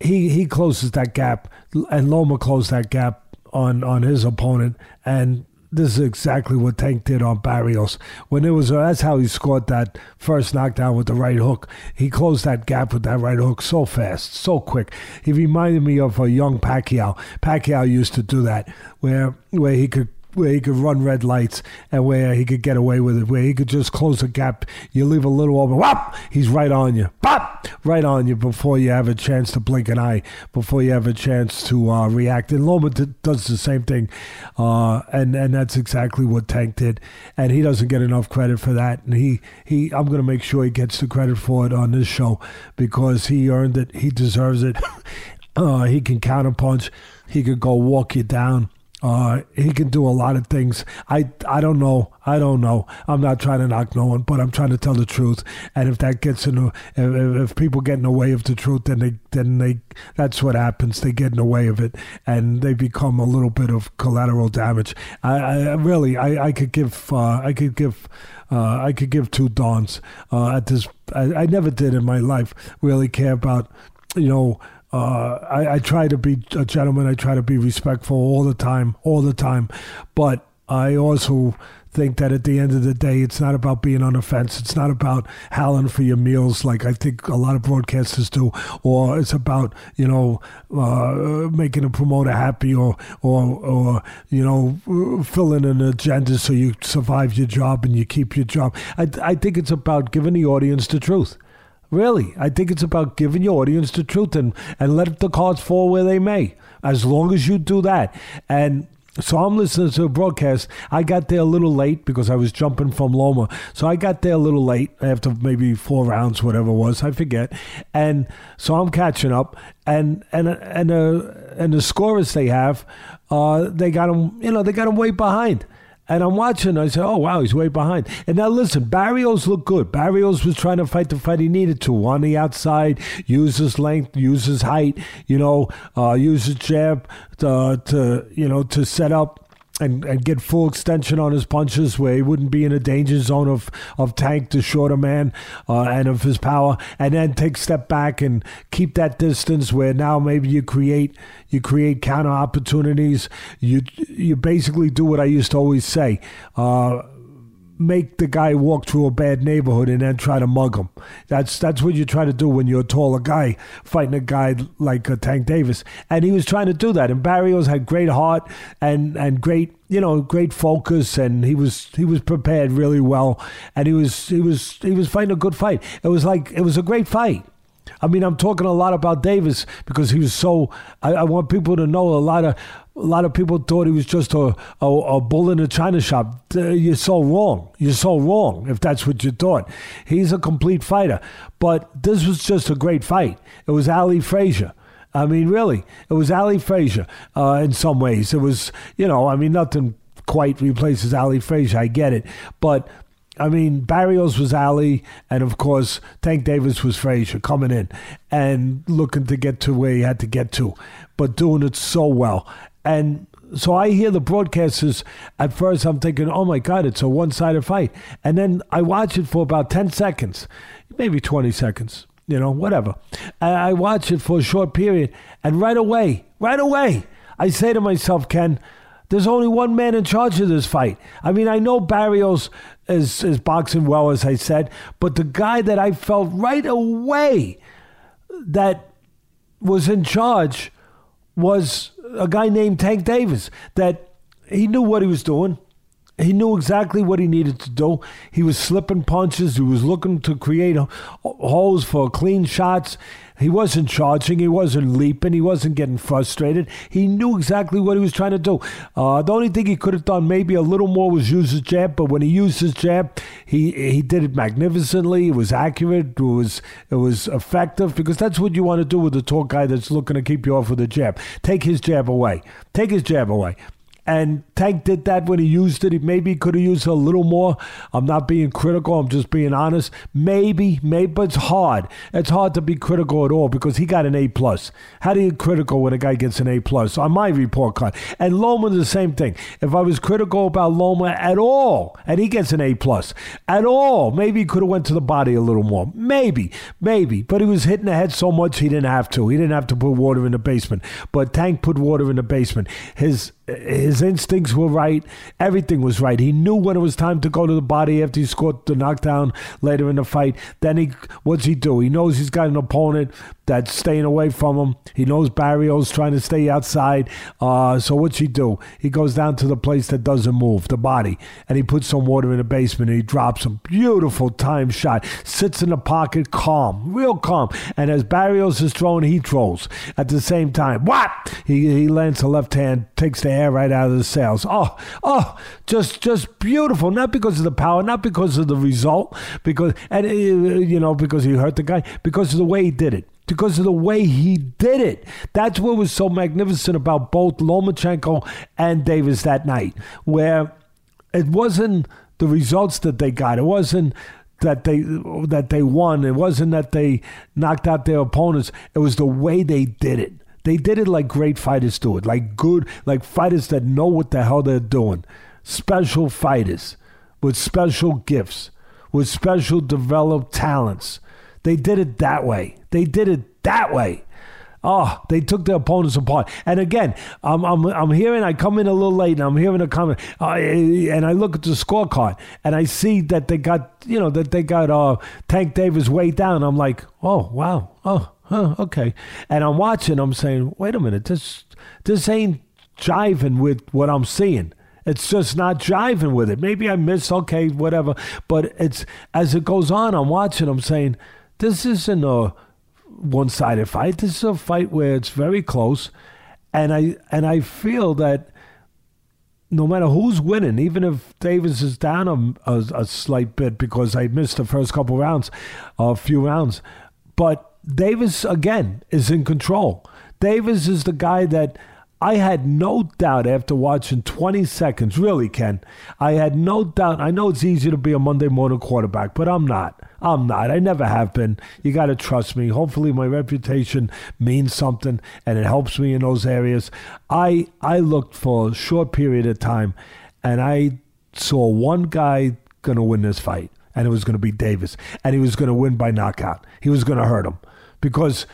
Speaker 2: he he closes that gap, and Loma closed that gap on on his opponent, and this is exactly what Tank did on Barrios. When it was, that's how he scored that first knockdown with the right hook. He closed that gap with that right hook so fast, so quick. He reminded me of a young Pacquiao. Pacquiao used to do that, where where he could where he could run red lights and where he could get away with it, where he could just close a gap. You leave a little open, whop, he's right on you, pop, right on you before you have a chance to blink an eye, before you have a chance to uh, react. And Loma does the same thing, uh, and and that's exactly what Tank did, and he doesn't get enough credit for that. And he he, I'm going to make sure he gets the credit for it on this show because he earned it, he deserves it. uh, he can counterpunch, he could go walk you down. Uh, he can do a lot of things. I I don't know. I don't know. I'm not trying to knock no one, but I'm trying to tell the truth. And if that gets in, if, if people get in the way of the truth, then they then they that's what happens. They get in the way of it, and they become a little bit of collateral damage. I, I really I, I could give uh, I could give. Uh, I could give two dawns uh, at this. I, I never did in my life really care about, you know, uh, I, I, try to be a gentleman. I try to be respectful all the time, all the time. But I also think that at the end of the day, it's not about being on the fence. It's not about howling for your meals like I think a lot of broadcasters do, or it's about you know uh, making a promoter happy, or or or you know filling an agenda so you survive your job and you keep your job. I I think it's about giving the audience the truth. Really, I think it's about giving your audience the truth and, and let the cards fall where they may. As long as you do that. And so I'm listening to a broadcast. I got there a little late because I was jumping from Loma. So I got there a little late after maybe four rounds, whatever it was, I forget. And so I'm catching up, and and and uh, and the scorers they have, uh, they got them, you know, they got them way behind. And I'm watching. I say, "Oh wow, he's way behind." And now listen, Barrios looked good. Barrios was trying to fight the fight he needed to on the outside, use his length, use his height, you know, uh, use his jab to, to you know to set up and, and get full extension on his punches where he wouldn't be in a danger zone of, of Tank, the shorter man, uh, and of his power, and then take step back and keep that distance where now maybe you create you create counter opportunities. You you basically do what I used to always say. Uh, make the guy walk through a bad neighborhood and then try to mug him. That's that's what you try to do when you're a taller guy fighting a guy like uh, Tank Davis. And he was trying to do that. And Barrios had great heart and and great you know great focus and he was he was prepared really well and he was he was he was fighting a good fight. It was like it was a great fight. I mean, I'm talking a lot about Davis because he was so. I, I want people to know a lot of a lot of people thought he was just a, a, a, bull in a china shop. You're so wrong. You're so wrong if that's what you thought. He's a complete fighter. But this was just a great fight. It was Ali Frazier. I mean, really, it was Ali Frazier uh, in some ways. It was, you know, I mean, nothing quite replaces Ali Frazier. I get it. But I mean, Barrios was Ali, and of course, Tank Davis was Frazier coming in and looking to get to where he had to get to, but doing it so well. And so I hear the broadcasters. At first, I'm thinking, "Oh my God, it's a one-sided fight," and then I watch it for about ten seconds, maybe twenty seconds, you know, whatever. And I watch it for a short period, and right away, right away, I say to myself, "Ken." There's only one man in charge of this fight. I mean, I know Barrios is, is boxing well, as I said, but the guy that I felt right away that was in charge was a guy named Tank Davis that he knew what he was doing. He knew exactly what he needed to do. He was slipping punches. He was looking to create holes for clean shots. He wasn't charging. He wasn't leaping. He wasn't getting frustrated. He knew exactly what he was trying to do. Uh, the only thing he could have done maybe a little more was use his jab. But when he used his jab, he he did it magnificently. It was accurate. It was it was effective because that's what you want to do with a tall guy that's looking to keep you off with a jab. Take his jab away. Take his jab away. And Tank did that when he used it. He maybe could have used it a little more. I'm not being critical. I'm just being honest. Maybe, maybe, but it's hard. It's hard to be critical at all because he got an A plus. How do you critical when a guy gets an A plus on my report card? And Loma the same thing. If I was critical about Loma at all, and he gets an A plus at all, maybe he could have went to the body a little more. Maybe, maybe. But he was hitting the head so much he didn't have to. He didn't have to put water in the basement. But Tank put water in the basement. His his instincts were right. Everything was right. He knew when it was time to go to the body after he scored the knockdown later in the fight. Then he, what's he do? He knows he's got an opponent that's staying away from him. He knows Barrios trying to stay outside. Uh, so what's he do? He goes down to the place that doesn't move, the body, and he puts some water in the basement and he drops a beautiful time shot. Sits in the pocket, calm, real calm. And as Barrios is throwing, he throws at the same time. What? He he lands the left hand, takes the air right out of the sails. Oh, oh, just just beautiful. Not because of the power, not because of the result, because and uh, you know because he hurt the guy, because of the way he did it because of the way he did it. That's what was so magnificent about both Lomachenko and Davis that night, where it wasn't the results that they got. It wasn't that they that they won. It wasn't that they knocked out their opponents. It was the way they did it. They did it like great fighters do it, like good, like fighters that know what the hell they're doing. Special fighters with special gifts, with special developed talents. They did it that way. They did it that way. Oh, they took their opponents apart. And again, I'm, I'm, I'm hearing, I come in a little late and I'm hearing a comment, uh, and I look at the scorecard and I see that they got, you know, that they got uh, Tank Davis way down. I'm like, oh, wow. Oh, huh, okay. And I'm watching, I'm saying, wait a minute, this, this ain't jiving with what I'm seeing. It's just not jiving with it. Maybe I missed, okay, whatever. But it's as it goes on, I'm watching, I'm saying, this isn't a one sided fight. This is a fight where it's very close, and I and I feel that no matter who's winning, even if Davis is down a, a, a slight bit because I missed the first couple rounds, a few rounds, but Davis again is in control. Davis is the guy that I had no doubt after watching 20 seconds, really, Ken. I had no doubt. I know it's easy to be a Monday morning quarterback, but I'm not. I'm not. I never have been. You got to trust me. Hopefully, my reputation means something and it helps me in those areas. I I looked for a short period of time, and I saw one guy going to win this fight, and it was going to be Davis, and he was going to win by knockout. He was going to hurt him because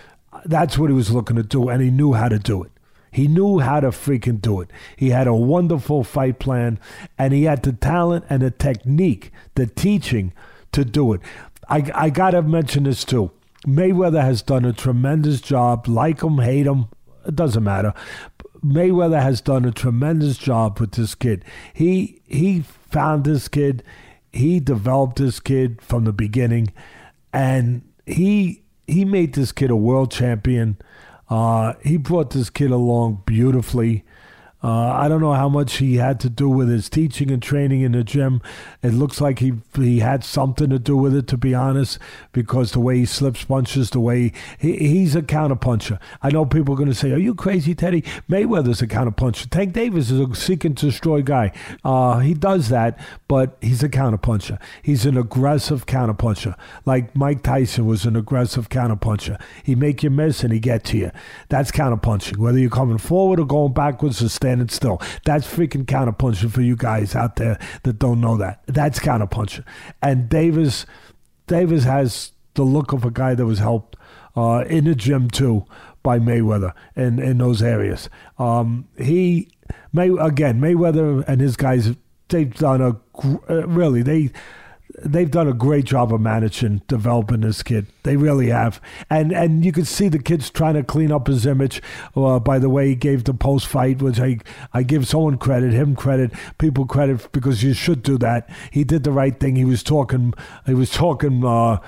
Speaker 2: that's what he was looking to do, and he knew how to do it. He knew how to freaking do it. He had a wonderful fight plan, and he had the talent and the technique, the teaching to do it. I, I got to mention this too. Mayweather has done a tremendous job. Like him, hate him, it doesn't matter. Mayweather has done a tremendous job with this kid. He he found this kid. He developed this kid from the beginning, and he he made this kid a world champion. Uh, he brought this kid along beautifully. Uh, I don't know how much he had to do with his teaching and training in the gym. It looks like he he had something to do with it, to be honest, because the way he slips punches, the way he, he's a counterpuncher. I know people are going to say, "Are you crazy, Teddy?" Mayweather's a counterpuncher. Tank Davis is a seek and destroy guy. Uh, he does that, but he's a counterpuncher. He's an aggressive counterpuncher, like Mike Tyson was an aggressive counterpuncher. He make you miss and he get to you. That's counterpunching. Whether you're coming forward or going backwards or standing standing still. That's freaking counterpunching for you guys out there that don't know that. That's counterpunching. And Davis, Davis has the look of a guy that was helped uh, in the gym too by Mayweather in in those areas. Um, he May again Mayweather and his guys they've done a uh, really they they've done a great job of managing, developing this kid. They really have, and and you can see the kid's trying to clean up his image. Uh, by the way, he gave the post fight, which I I give someone credit, him credit, people credit because you should do that. He did the right thing. He was talking. He was talking. Uh,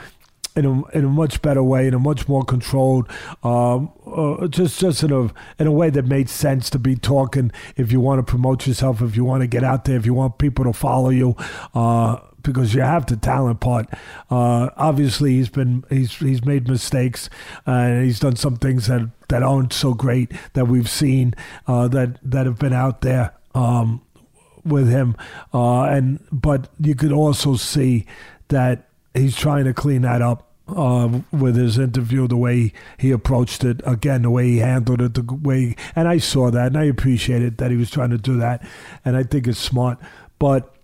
Speaker 2: in a, in a much better way, in a much more controlled, um, uh, just just in a in a way that made sense to be talking. If you want to promote yourself, if you want to get out there, if you want people to follow you, uh, because you have the talent part. Uh, obviously, he's been he's he's made mistakes and he's done some things that, that aren't so great that we've seen uh, that that have been out there um, with him. Uh, and but you could also see that he's trying to clean that up. Uh, with his interview, the way he approached it, again, the way he handled it, the way, and I saw that, and I appreciated that he was trying to do that, and I think it's smart. But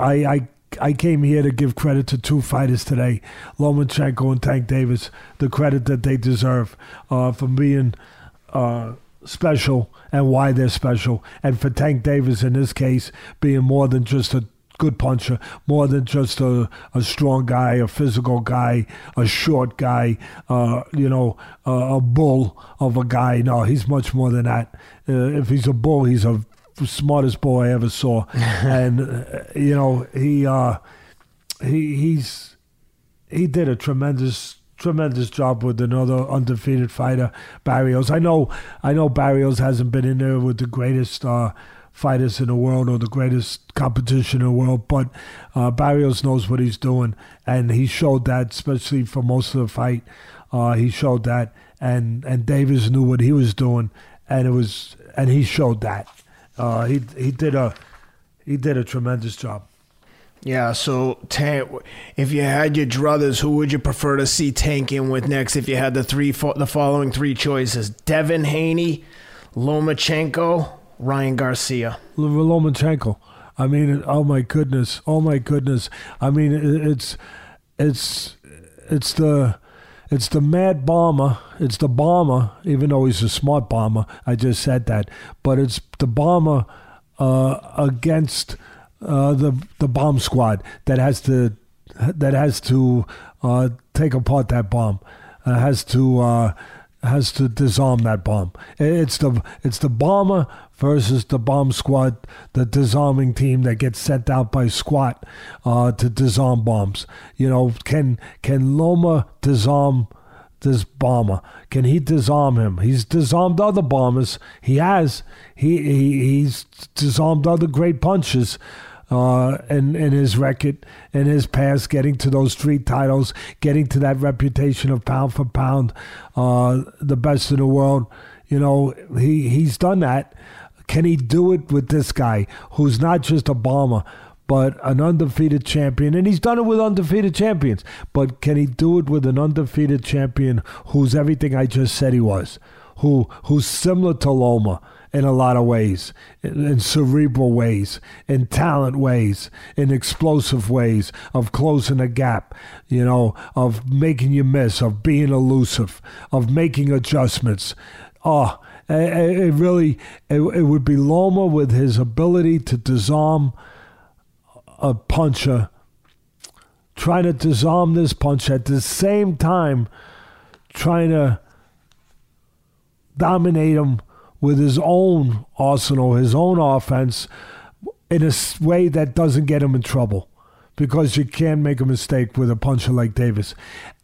Speaker 2: I, I I came here to give credit to two fighters today, Lomachenko and Tank Davis, the credit that they deserve uh, for being uh, special and why they're special. And for Tank Davis in this case, being more than just a good puncher, more than just a, a strong guy, a physical guy, a short guy, uh, you know, a bull of a guy. No, he's much more than that. Uh, if he's a bull, he's a smartest boy I ever saw. and, uh, you know, he, uh, he, he's, he did a tremendous tremendous job with another undefeated fighter, Barrios. I know, I know Barrios hasn't been in there with the greatest uh, fighters in the world or the greatest competition in the world, but uh, Barrios knows what he's doing, and he showed that, especially for most of the fight. Uh, he showed that, and and Davis knew what he was doing, and it was, and he showed that. Uh, he he did a he did a tremendous job.
Speaker 1: Yeah, so Tank, if you had your druthers, who would you prefer to see Tank in with next? If you had the three, the following three choices: Devin Haney, Lomachenko, Ryan Garcia.
Speaker 2: Lomachenko. I mean, oh my goodness, oh my goodness. I mean, it's it's it's the it's the mad bomber. It's the bomber, even though he's a smart bomber. I just said that, but it's the bomber uh, against uh, the the bomb squad that has to that has to uh, take apart that bomb, uh, has to uh, has to disarm that bomb. It's the it's the bomber versus the bomb squad, the disarming team that gets sent out by squad uh, to disarm bombs. You know, can can Loma disarm? this bomber? Can he disarm him? He's disarmed other bombers. He has. He, he he's disarmed other great punches uh, in, in his record, in his past, getting to those three titles, getting to that reputation of pound for pound, uh, the best in the world. You know, he, he's done that. Can he do it with this guy who's not just a bomber, but an undefeated champion? And he's done it with undefeated champions. But can he do it with an undefeated champion who's everything I just said he was? Who who's similar to Loma? In a lot of ways, in, cerebral ways, in talent ways, in explosive ways, of closing a gap, you know, of making you miss, of being elusive, of making adjustments. Ah, oh, it, it really, it, it would be Loma with his ability to disarm a puncher, trying to disarm this puncher at the same time, trying to dominate him with his own arsenal, his own offense, in a way that doesn't get him in trouble. Because you can't make a mistake with a puncher like Davis,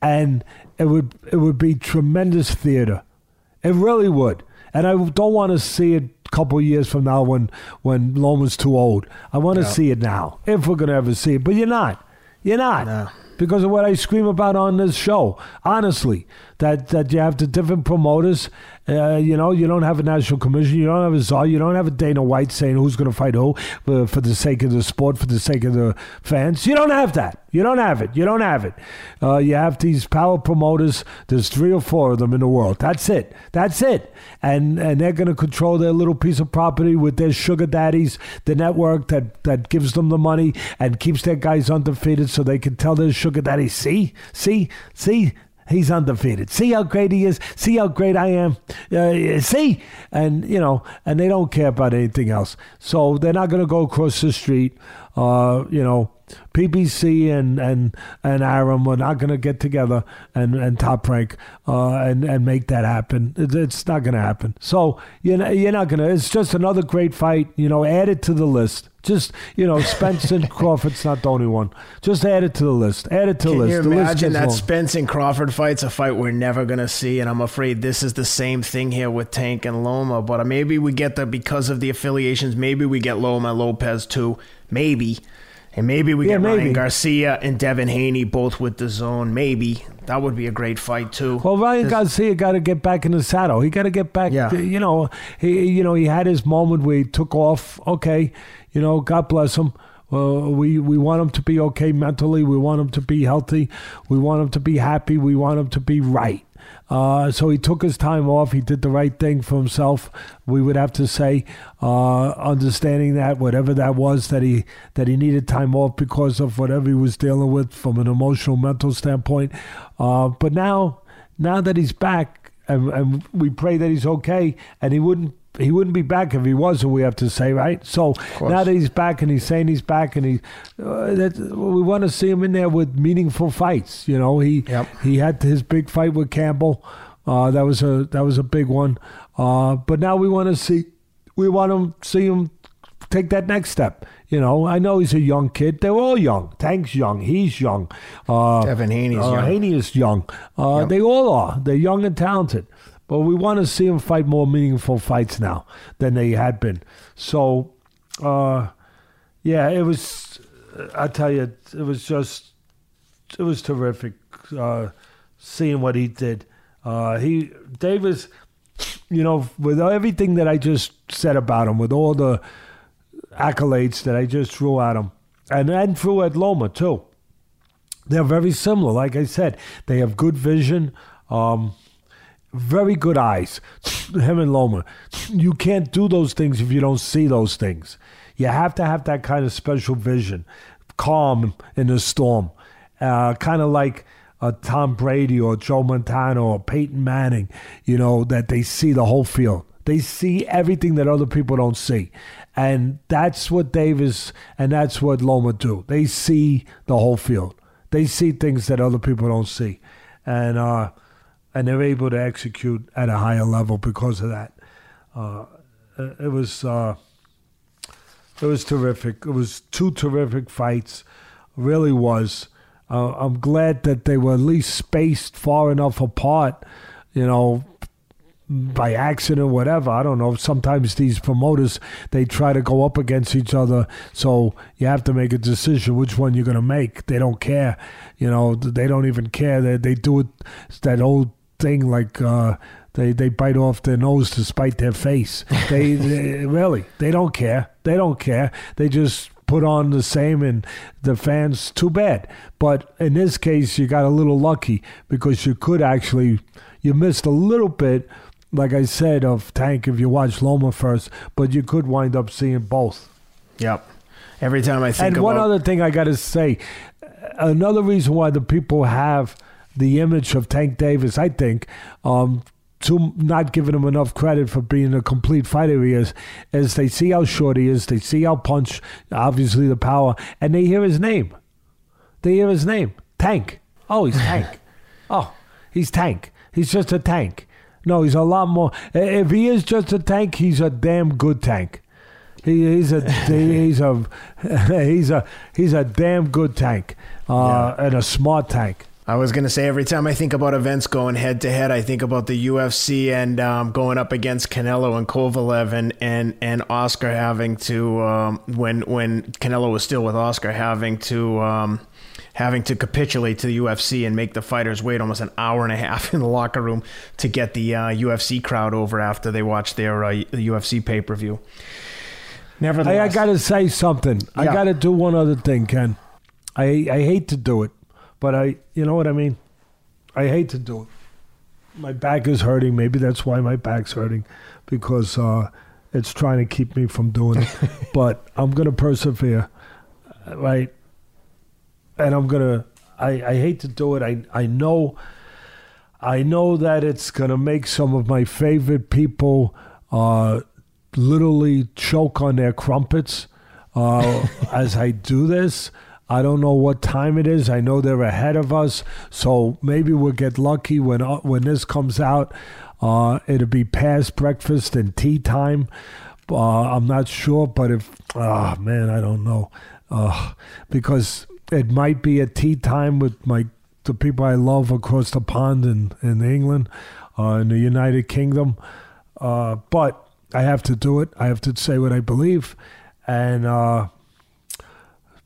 Speaker 2: and it would it would be tremendous theater. It really would, and I don't want to see it a couple years from now when when Loma's too old. I want to see it now, if we're gonna ever see it. But you're not. You're not. No because of what I scream about on this show. Honestly, that that you have the different promoters. Uh, you know, you don't have a national commission, you don't have a czar, you don't have a Dana White saying who's going to fight who for, the sake of the sport, for the sake of the fans. You don't have that. You don't have it. You don't have it. Uh, you have these power promoters. There's three or four of them in the world. That's it. That's it. And and they're going to control their little piece of property with their sugar daddies, the network that that gives them the money and keeps their guys undefeated, so they can tell their sugar daddies, see, see, see He's undefeated. See how great he is. See how great I am. Uh, see, and you know, and they don't care about anything else. So they're not going to go across the street. Uh, you know, PBC and and and Arum are not going to get together and and Top Rank uh, and and make that happen. it's not going to happen. So you know you're not going to. It's just another great fight. You know, add it to the list. Just you know, Spence and Crawford's not the only one. Just add it to the list. Add it to
Speaker 1: Can
Speaker 2: the list.
Speaker 1: Can
Speaker 2: you
Speaker 1: imagine that long. Spence and Crawford fight's a fight we're never gonna see, and I'm afraid this is the same thing here with Tank and Loma. But maybe we get that because of the affiliations. Maybe we get Loma Lopez too. Maybe. And maybe we yeah, get maybe. Ryan Garcia and Devin Haney both with DAZN. Maybe that would be a great fight too.
Speaker 2: Well, Ryan this, Garcia got to get back in the saddle. He got to get back. Yeah. you know, he you know he had his moment where he took off. Okay, you know, God bless him. Uh, we we want him to be okay mentally. We want him to be healthy. We want him to be happy. We want him to be right. Uh, so he took his time off. He did the right thing for himself. We would have to say, uh, understanding that whatever that was, that he that he needed time off because of whatever he was dealing with from an emotional, mental standpoint. Uh, but now, now that he's back, and and we pray that he's okay, and he wouldn't. He wouldn't be back if he wasn't. We have to say, right? So now that he's back and he's saying he's back, and he, uh, that, we want to see him in there with meaningful fights. You know, he
Speaker 1: Yep.
Speaker 2: he had his big fight with Campbell. Uh, that was a that was a big one. Uh, but now we want to see we want to see him take that next step. You know, I know he's a young kid. They're all young. Tank's young. He's young. Uh,
Speaker 1: Devin Haney's
Speaker 2: uh,
Speaker 1: young.
Speaker 2: Haney is young. Uh,
Speaker 1: Yep.
Speaker 2: They all are. They're young and talented. But we want to see him fight more meaningful fights now than they had been. So, uh, yeah, it was. I tell you, it was just. It was terrific uh, seeing what he did. Uh, he Davis, you know, with everything that I just said about him, with all the accolades that I just threw at him, and and threw at Loma too. They're very similar. Like I said, they have good vision, um, very good eyes. Him and Loma. You can't do those things if you don't see those things. You have to have that kind of special vision, calm in the storm, uh, kind of like uh, Tom Brady or Joe Montana or Peyton Manning. You know that they see the whole field. They see everything that other people don't see. And that's what Davis and that's what Loma do. They see the whole field. They see things that other people don't see. And uh, and they're able to execute at a higher level because of that. Uh, it was uh, it was terrific. It was two terrific fights. Really was. Uh, I'm glad that they were at least spaced far enough apart. You know, by accident, whatever. I don't know. Sometimes these promoters they try to go up against each other, so you have to make a decision which one you're going to make. They don't care, you know. They don't even care. They they do it that old thing like. Uh, they, they bite off their nose to spite their face. They, they really they don't care. They don't care. They just put on the same and the fans too bad. But in this case you got a little lucky because you could actually you missed a little bit like I said, of Tank if you watch Loma first, but you could wind up seeing both.
Speaker 1: Yep. Every time I think
Speaker 2: And
Speaker 1: about
Speaker 2: one other thing I got to say, another reason why the people have the image of Tank Davis, I think, um, to not giving him enough credit for being a complete fighter he is, is they see how short he is, they see how punch, obviously the power, and they hear his name. They hear his name, Tank. Oh, he's Tank. oh, he's Tank. He's just a tank. No, he's a lot more. If he is just a tank, he's a damn good tank. He, he's a he's a he's a he's a damn good tank uh, and a smart tank.
Speaker 1: I was gonna say every time I think about events going head to head, I think about the UFC and um, going up against Canelo and Kovalev and and, and Oscar having to um, when when Canelo was still with Oscar having to um, having to capitulate to the UFC and make the fighters wait almost an hour and a half in the locker room to get the uh, UFC crowd over after they watched their uh, UFC pay per view.
Speaker 2: Hey, I
Speaker 1: Nevertheless,
Speaker 2: got to say something. I got to do one other thing, Ken. I I hate to do it, but I you know what I mean. I hate to do it. My back is hurting. Maybe that's why my back's hurting, because uh, it's trying to keep me from doing it. but I'm gonna persevere, uh, right? And I'm gonna. I I hate to do it. I I know. I know that it's gonna make some of my favorite people uh, literally choke on their crumpets uh, as I do this. I don't know what time it is. I know they're ahead of us, so maybe we'll get lucky when uh, when this comes out. Uh, it'll be past breakfast and tea time. Uh, I'm not sure, but if oh man, I don't know uh, because it might be a tea time with my the people I love across the pond in in England, uh, in the United Kingdom. Uh, but I have to do it. I have to say what I believe, and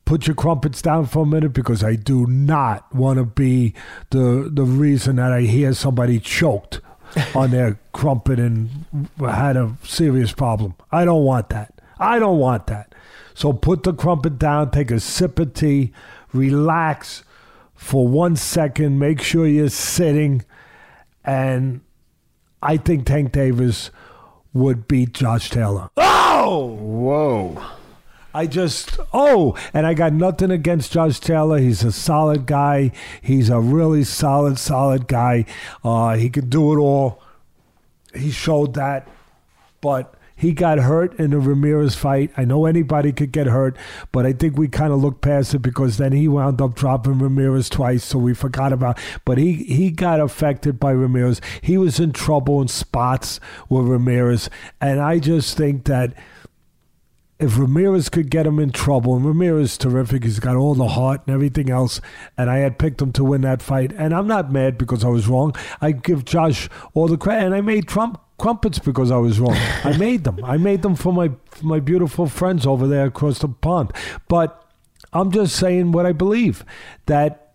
Speaker 2: put your crumpets down for a minute because I do not want to be the the reason that I hear somebody choked on their crumpet and had a serious problem. I don't want that. I don't want that. So put the crumpet down, take a sip of tea, relax for one second, make sure you're sitting, and I think Tank Davis would beat Josh Taylor. Oh!
Speaker 1: whoa.
Speaker 2: I just oh, and I got nothing against Josh Taylor. He's a solid guy. He's a really solid, solid guy. Uh, he can do it all, he showed that, but he got hurt in the Ramirez fight. I know anybody could get hurt, but I think we kind of looked past it because then he wound up dropping Ramirez twice, so we forgot about. But he he got affected by Ramirez. He was in trouble in spots with Ramirez, and I just think that if Ramirez could get him in trouble, and Ramirez is terrific, he's got all the heart and everything else, and I had picked him to win that fight, and I'm not mad because I was wrong. I give Josh all the credit, and I made Trump crumpets because I was wrong. I made them. I made them for my for my beautiful friends over there across the pond. But I'm just saying what I believe that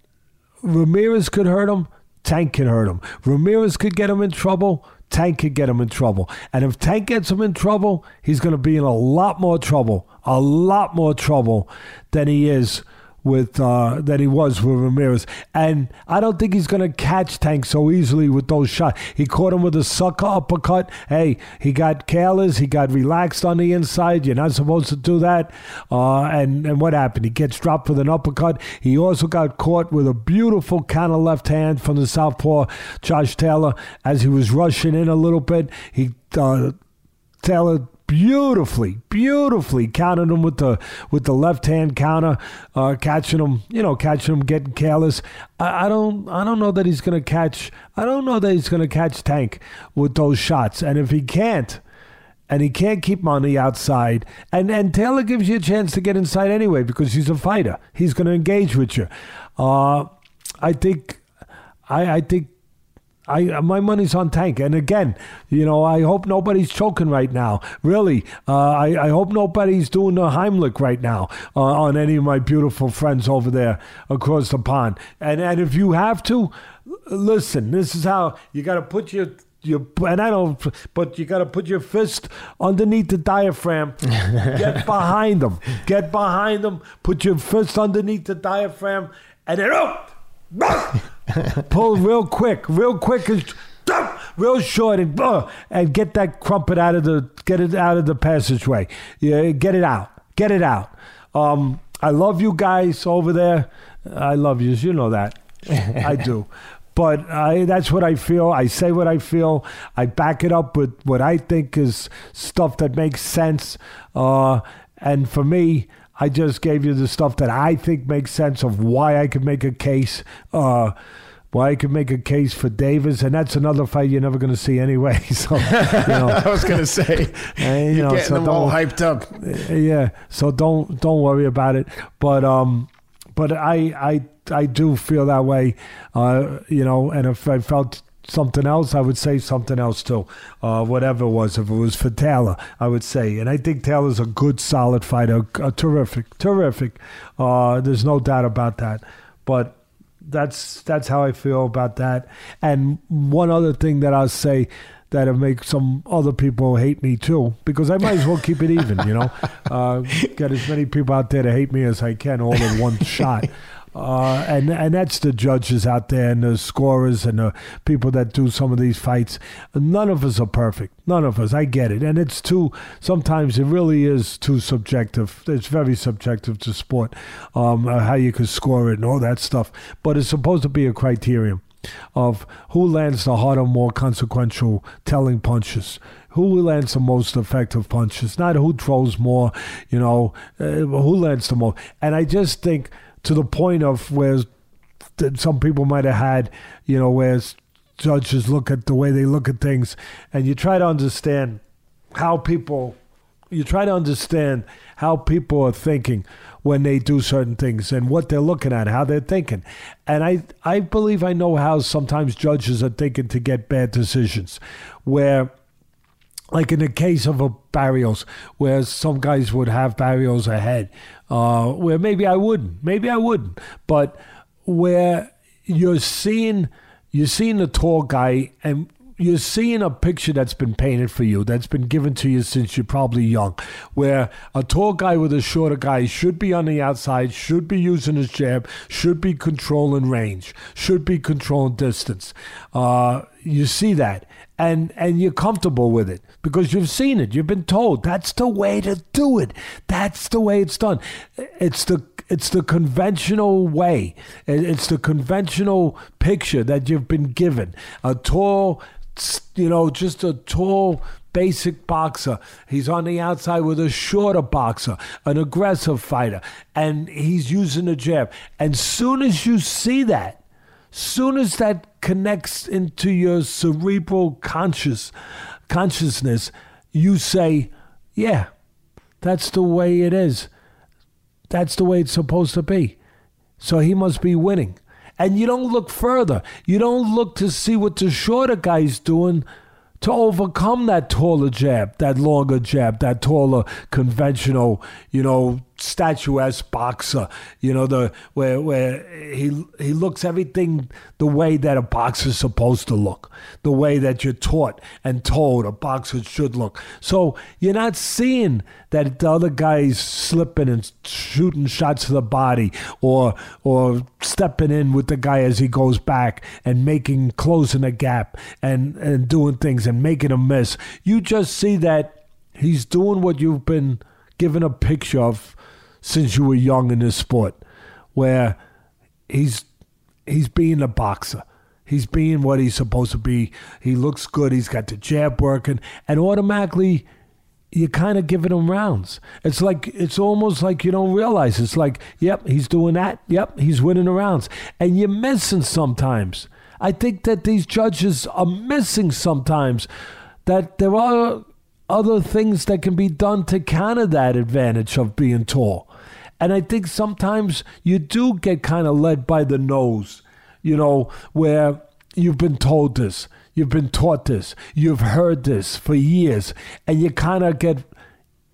Speaker 2: Ramirez could hurt him, Tank can hurt him. Ramirez could get him in trouble. Tank could get him in trouble. And if Tank gets him in trouble, he's going to be in a lot more trouble, a lot more trouble than he is with uh, that he was with Ramirez. And I don't think he's going to catch Tank so easily with those shots. He caught him with a sucker uppercut. Hey, he got careless. He got relaxed on the inside. You're not supposed to do that. Uh, and, and what happened? He gets dropped with an uppercut. He also got caught with a beautiful counter left hand from the southpaw, Josh Taylor, as he was rushing in a little bit. He uh, Taylor beautifully, beautifully counted him with the with the left hand counter, uh, catching him, you know, catching him getting careless. I, I don't I don't know that he's gonna catch I don't know that he's gonna catch Tank with those shots. And if he can't, and he can't keep him on the outside. And and Taylor gives you a chance to get inside anyway because he's a fighter. He's going to engage with you. Uh, I think, I, I think I my money's on Tank. And again, you know, I hope nobody's choking right now. Really, uh, I I hope nobody's doing a Heimlich right now uh, on any of my beautiful friends over there across the pond. And and if you have to, listen. This is how you got to put your your and I don't, but you got to put your fist underneath the diaphragm. Get behind them. Get behind them. Put your fist underneath the diaphragm, and then oh, pull real quick, real quick, and real short, and uh, and get that crumpet out of the get it out of the passageway. Yeah, get it out, get it out. Um, I love you guys over there. I love you. You know that. I do. But I, that's what I feel. I say what I feel. I back it up with what I think is stuff that makes sense. Uh, and for me, I just gave you the stuff that I think makes sense of why I could make a case. Uh, why I could make a case for Davis, and that's another fight you're never going to see anyway. So, you know,
Speaker 1: I was going to say,
Speaker 2: and, you
Speaker 1: you're
Speaker 2: know,
Speaker 1: getting
Speaker 2: so
Speaker 1: them all hyped up.
Speaker 2: yeah. So don't don't worry about it. But um, but I I I do feel that way. Uh, you know, and if I felt something else, I would say something else too. Uh, whatever it was, if it was for Taylor, I would say. And I think Taylor's a good, solid fighter, a terrific, terrific. Uh, there's no doubt about that. But that's that's how I feel about that. And one other thing that I'll say that'll make some other people hate me too, because I might as well keep it even, you know, uh, get as many people out there to hate me as I can all in one shot. Uh, and and that's the judges out there and the scorers and the people that do some of these fights. None of us are perfect. None of us. I get it, and it's too. Sometimes it really is too subjective. It's very subjective to sport, um, uh, how you can score it and all that stuff. But it's supposed to be a criterion of who lands the harder, more consequential telling punches. Who lands the most effective punches? Not who throws more, you know, uh, who lands the most. And I just think to the point of where some people might have had, you know, where judges look at the way they look at things, and you try to understand how people, you try to understand how people are thinking when they do certain things and what they're looking at, how they're thinking. And I, I believe I know how sometimes judges are thinking to get bad decisions, where like in the case of a Barrios, where some guys would have Barrios ahead, uh, where maybe I wouldn't, maybe I wouldn't, but where you're seeing you're seeing a tall guy and you're seeing a picture that's been painted for you, that's been given to you since you're probably young, where a tall guy with a shorter guy should be on the outside, should be using his jab, should be controlling range, should be controlling distance. Uh, you see that, and and you're comfortable with it because you've seen it. You've been told that's the way to do it. That's the way it's done. It's the it's the conventional way. It's the conventional picture that you've been given. A tall you know, just a tall, basic boxer. He's on the outside with a shorter boxer, an aggressive fighter, and he's using a jab. And soon as you see that, soon as that connects into your cerebral conscious consciousness, you say, "Yeah, that's the way it is. That's the way it's supposed to be." So he must be winning. And you don't look further. You don't look to see what the shorter guy's doing to overcome that taller jab, that longer jab, that taller conventional, you know, statuesque boxer. You know, the where where he he looks everything the way that a boxer's supposed to look, the way that you're taught and told a boxer should look. So you're not seeing that the other guy's slipping and shooting shots to the body or or stepping in with the guy as he goes back and making closing a gap and, and doing things and making a miss. You just see that he's doing what you've been given a picture of since you were young in this sport, where he's he's being a boxer. He's being what he's supposed to be. He looks good. He's got the jab working, and automatically you're kind of giving him rounds. It's like it's almost like you don't realize. It's like, yep, he's doing that. Yep, he's winning the rounds, and you're missing sometimes. I think that these judges are missing sometimes that there are other things that can be done to counter that advantage of being tall. And I think sometimes you do get kind of led by the nose, you know, where you've been told this, you've been taught this, you've heard this for years, and you kind of get,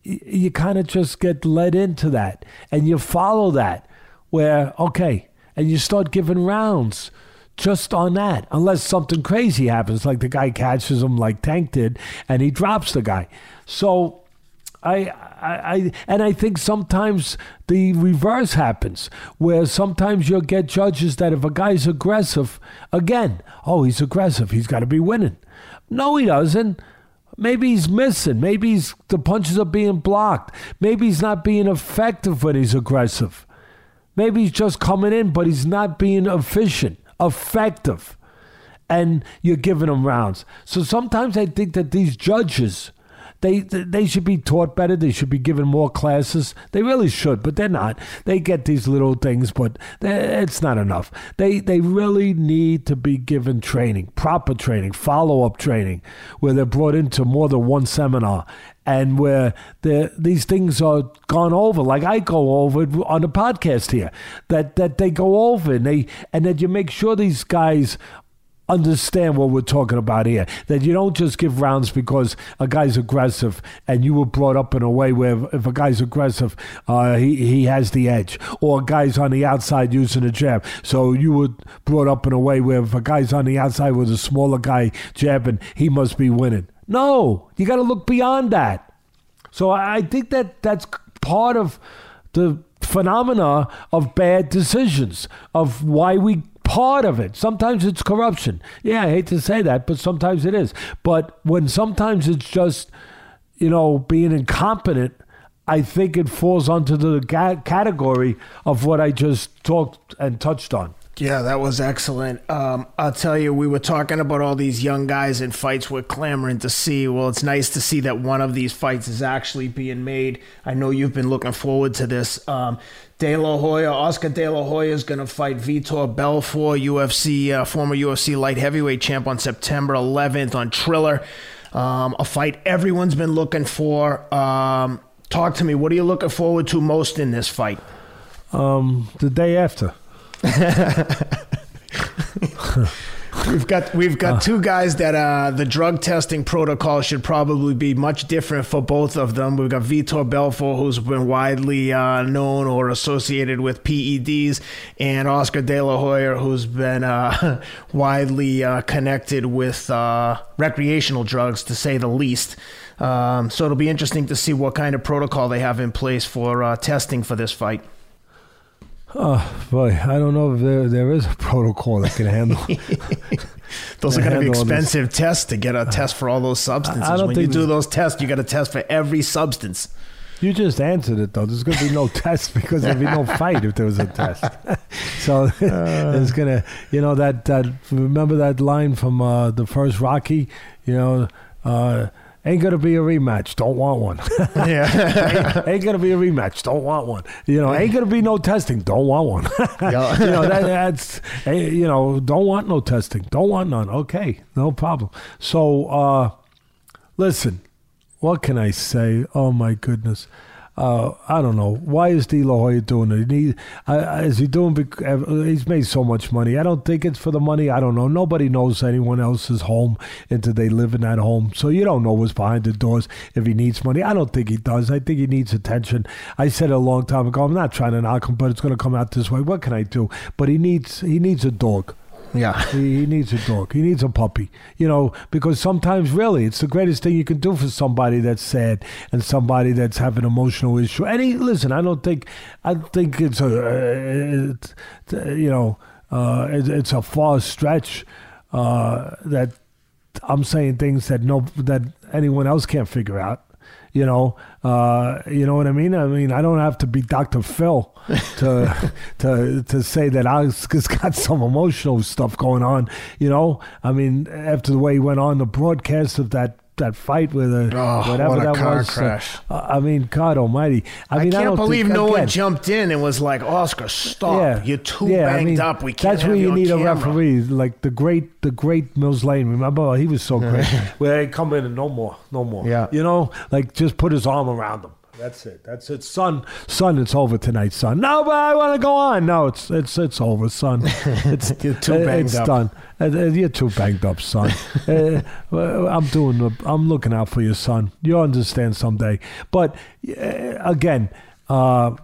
Speaker 2: you kind of just get led into that, and you follow that, where okay, and you start giving rounds just on that, unless something crazy happens, like the guy catches him like Tank did, and he drops the guy. So I, I, and I think sometimes the reverse happens, where sometimes you'll get judges that if a guy's aggressive, again, oh, he's aggressive, he's got to be winning. No, he doesn't. Maybe he's missing. Maybe he's, the punches are being blocked. Maybe he's not being effective when he's aggressive. Maybe he's just coming in, but he's not being efficient, effective. And you're giving him rounds. So sometimes I think that these judges they they should be taught better. They should be given more classes. They really should, but they're not. They get these little things, but it's not enough. They they really need to be given training, proper training, follow up training, where they're brought into more than one seminar and where the, these things are gone over, like I go over on the podcast here, that that they go over and they and that you make sure these guys understand what we're talking about here. That you don't just give rounds because a guy's aggressive and you were brought up in a way where if a guy's aggressive, uh, he, he has the edge. Or a guy's on the outside using a jab. So you were brought up in a way where if a guy's on the outside with a smaller guy jabbing, he must be winning. No, you got to look beyond that. So I think that that's part of the phenomena of bad decisions, of why we part of it. Sometimes it's corruption. Yeah, I hate to say that, but sometimes it is. But when sometimes it's just, you know, being incompetent, I think it falls onto the category of what I just talked and touched on.
Speaker 1: Yeah, that was excellent. Um, I'll tell you, we were talking about all these young guys in fights we're clamoring to see. Well, it's nice to see that one of these fights is actually being made. I know you've been looking forward to this. Um, De La Hoya, Oscar De La Hoya is going to fight Vitor Belfort, UFC, uh, former UFC light heavyweight champ on September 11th on Triller. Um, a fight everyone's been looking for. Um, talk to me. What are you looking forward to most in this fight?
Speaker 2: Um, the day after.
Speaker 1: we've got we've got two guys that uh, the drug testing protocol should probably be much different for both of them. We've got Vitor Belfort, who's been widely uh, known or associated with PEDs, and Oscar De La Hoya, who's been uh, widely uh, connected with uh, recreational drugs, to say the least. Um, so it'll be interesting to see what kind of protocol they have in place for uh, testing for this fight.
Speaker 2: Oh boy, I don't know if there there is a protocol that can handle.
Speaker 1: those are going to be expensive tests to get a test for all those substances. I, I don't when think you do those tests, you got to test for every substance.
Speaker 2: You just answered it though. There's going to be no test because there'd be no fight if there was a test. so it's going to, you know, that that remember that line from uh, the first Rocky, you know. Uh, Ain't gonna be a rematch. Don't want one.
Speaker 1: Yeah.
Speaker 2: ain't, ain't gonna be a rematch. Don't want one. You know, ain't gonna be no testing. Don't want one. You know, that, that's eh, you know, don't want no testing. Don't want none. Okay, no problem. So, uh, listen, what can I say? Oh my goodness. Uh, I don't know. Why is De La doing it? He, uh, is he doing? He's made so much money. I don't think it's for the money. I don't know. Nobody knows anyone else's home until they live in that home. So you don't know what's behind the doors if he needs money. I don't think he does. I think he needs attention. I said it a long time ago. I'm not trying to knock him, but it's going to come out this way. What can I do? But he needs he needs a dog.
Speaker 1: Yeah.
Speaker 2: He, he needs a dog. He needs a puppy. You know, because sometimes really it's the greatest thing you can do for somebody that's sad and somebody that's having emotional issue. And he, listen, I don't think I think it's a uh, it's, you know uh, it, it's a far stretch uh, that I'm saying things that no that anyone else can't figure out. You know, uh, you know what I mean. I mean, I don't have to be Dr. Phil to to to say that I has got some emotional stuff going on. You know, I mean, after the way he went on the broadcast of that that fight with a
Speaker 1: Oh,
Speaker 2: whatever
Speaker 1: what a
Speaker 2: that
Speaker 1: car
Speaker 2: was. uh,
Speaker 1: crash.
Speaker 2: uh, I mean, God Almighty. I
Speaker 1: I,
Speaker 2: mean,
Speaker 1: can't
Speaker 2: don't
Speaker 1: believe
Speaker 2: think,
Speaker 1: no one jumped in and was like, Oscar, stop.
Speaker 2: Yeah.
Speaker 1: You're too
Speaker 2: Yeah, I
Speaker 1: banged
Speaker 2: mean,
Speaker 1: up. We can't
Speaker 2: That's
Speaker 1: have
Speaker 2: where you
Speaker 1: on
Speaker 2: need a referee, like the great, the great Mills Lane. Remember, he was so great. where they come in and no more, no more.
Speaker 1: Yeah.
Speaker 2: you know, like just put his arm around him. That's it. That's it, son. Son, it's over tonight, son. No, but I want to go on. No, it's it's it's over, son. It's
Speaker 1: You're too banged
Speaker 2: it's
Speaker 1: up.
Speaker 2: done. Uh, uh, You're too banged up, son. uh, I'm doing. I'm looking out for your son. You'll understand someday. But uh, again, uh,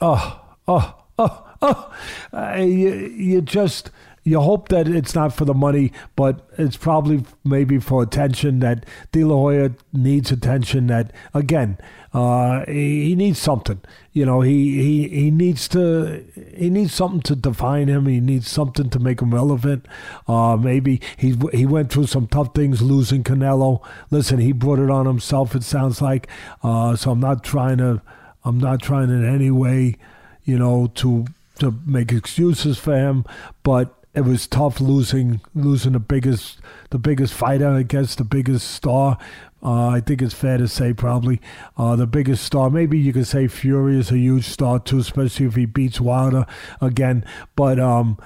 Speaker 2: oh, oh, oh, oh. You, you just you hope that it's not for the money, but it's probably maybe for attention. That De La Hoya needs attention. That again, uh, he, he needs something. You know, he, he he needs to he needs something to define him. He needs something to make him relevant. Uh, maybe he he went through some tough things losing Canelo. Listen, he brought it on himself. It sounds like. Uh, so I'm not trying to I'm not trying in any way, you know, to to make excuses for him, but it was tough losing losing the biggest the biggest fighter, guess the biggest star. Uh, I think it's fair to say probably uh, the biggest star. Maybe you could say Fury is a huge star too, especially if he beats Wilder again. But um,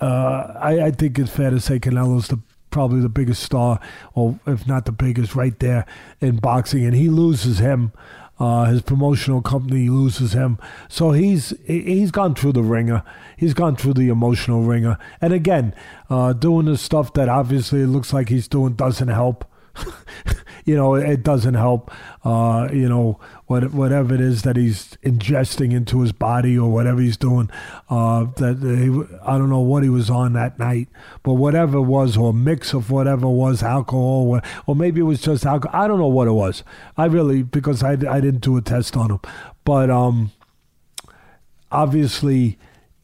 Speaker 2: uh, I, I think it's fair to say Canelo's the probably the biggest star, or if not the biggest, right there in boxing, and he loses him. Uh, his promotional company loses him, so he's he- he's gone through the wringer. He's gone through the emotional wringer, and again, uh, doing the stuff that obviously it looks like he's doing doesn't help. you know, it doesn't help. Uh, you know, what, whatever it is that he's ingesting into his body or whatever he's doing. Uh, that he, I don't know what he was on that night, but whatever it was, or mix of whatever was alcohol, or, or maybe it was just alcohol. I don't know what it was. I really because I, I didn't do a test on him, but um, obviously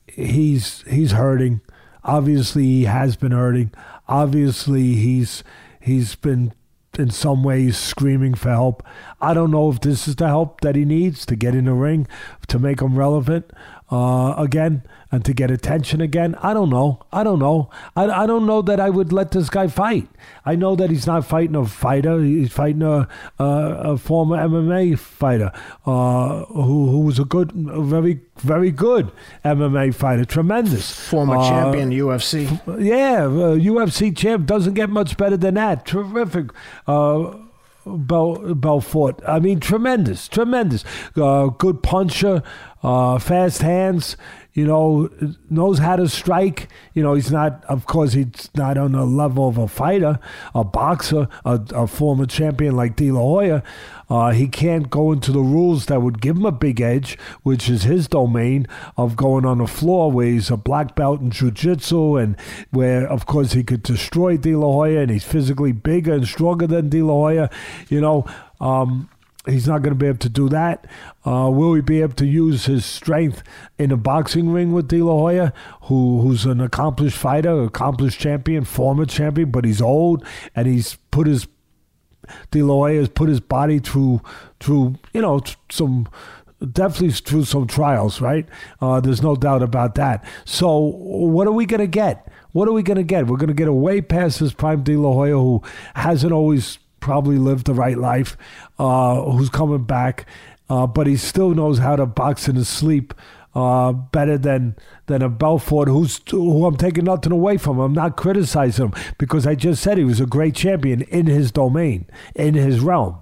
Speaker 2: he's he's hurting. Obviously he has been hurting. Obviously he's he's been in some ways screaming for help. I don't know if this is the help that he needs to get in the ring to make him relevant uh, again and to get attention again. I don't know. I don't know. I, I don't know that I would let this guy fight. I know that he's not fighting a fighter. He's fighting a, a, a former MMA fighter uh, who, who was a good, a very, very good MMA fighter. Tremendous.
Speaker 1: Former
Speaker 2: Uh,
Speaker 1: champion UFC.
Speaker 2: yeah, uh, UFC champ doesn't get much better than that. Terrific. Uh, Bel- Belfort. I mean, tremendous, tremendous. Uh, good puncher, uh, fast hands. You know, knows how to strike. You know, he's not. Of course, he's not on the level of a fighter, a boxer, a, a former champion like De La Hoya. Uh, he can't go into the rules that would give him a big edge, which is his domain of going on the floor, where he's a black belt in jiu-jitsu, and where, of course, he could destroy De La Hoya, and he's physically bigger and stronger than De La Hoya. You know, um, he's not going to be able to do that. Uh, will he be able to use his strength in a boxing ring with De La Hoya, who who's an accomplished fighter, accomplished champion, former champion, but he's old and he's put his De La Hoya has put his body through through you know some definitely through some trials, right? Uh, there's no doubt about that. So what are we going to get? What are we going to get? We're going to get a way past this prime De La Hoya who hasn't always probably lived the right life, uh, who's coming back, uh, but he still knows how to box in his sleep. Uh, better than than a Belfort who's who I'm taking nothing away from. I'm not criticizing him because I just said he was a great champion in his domain, in his realm.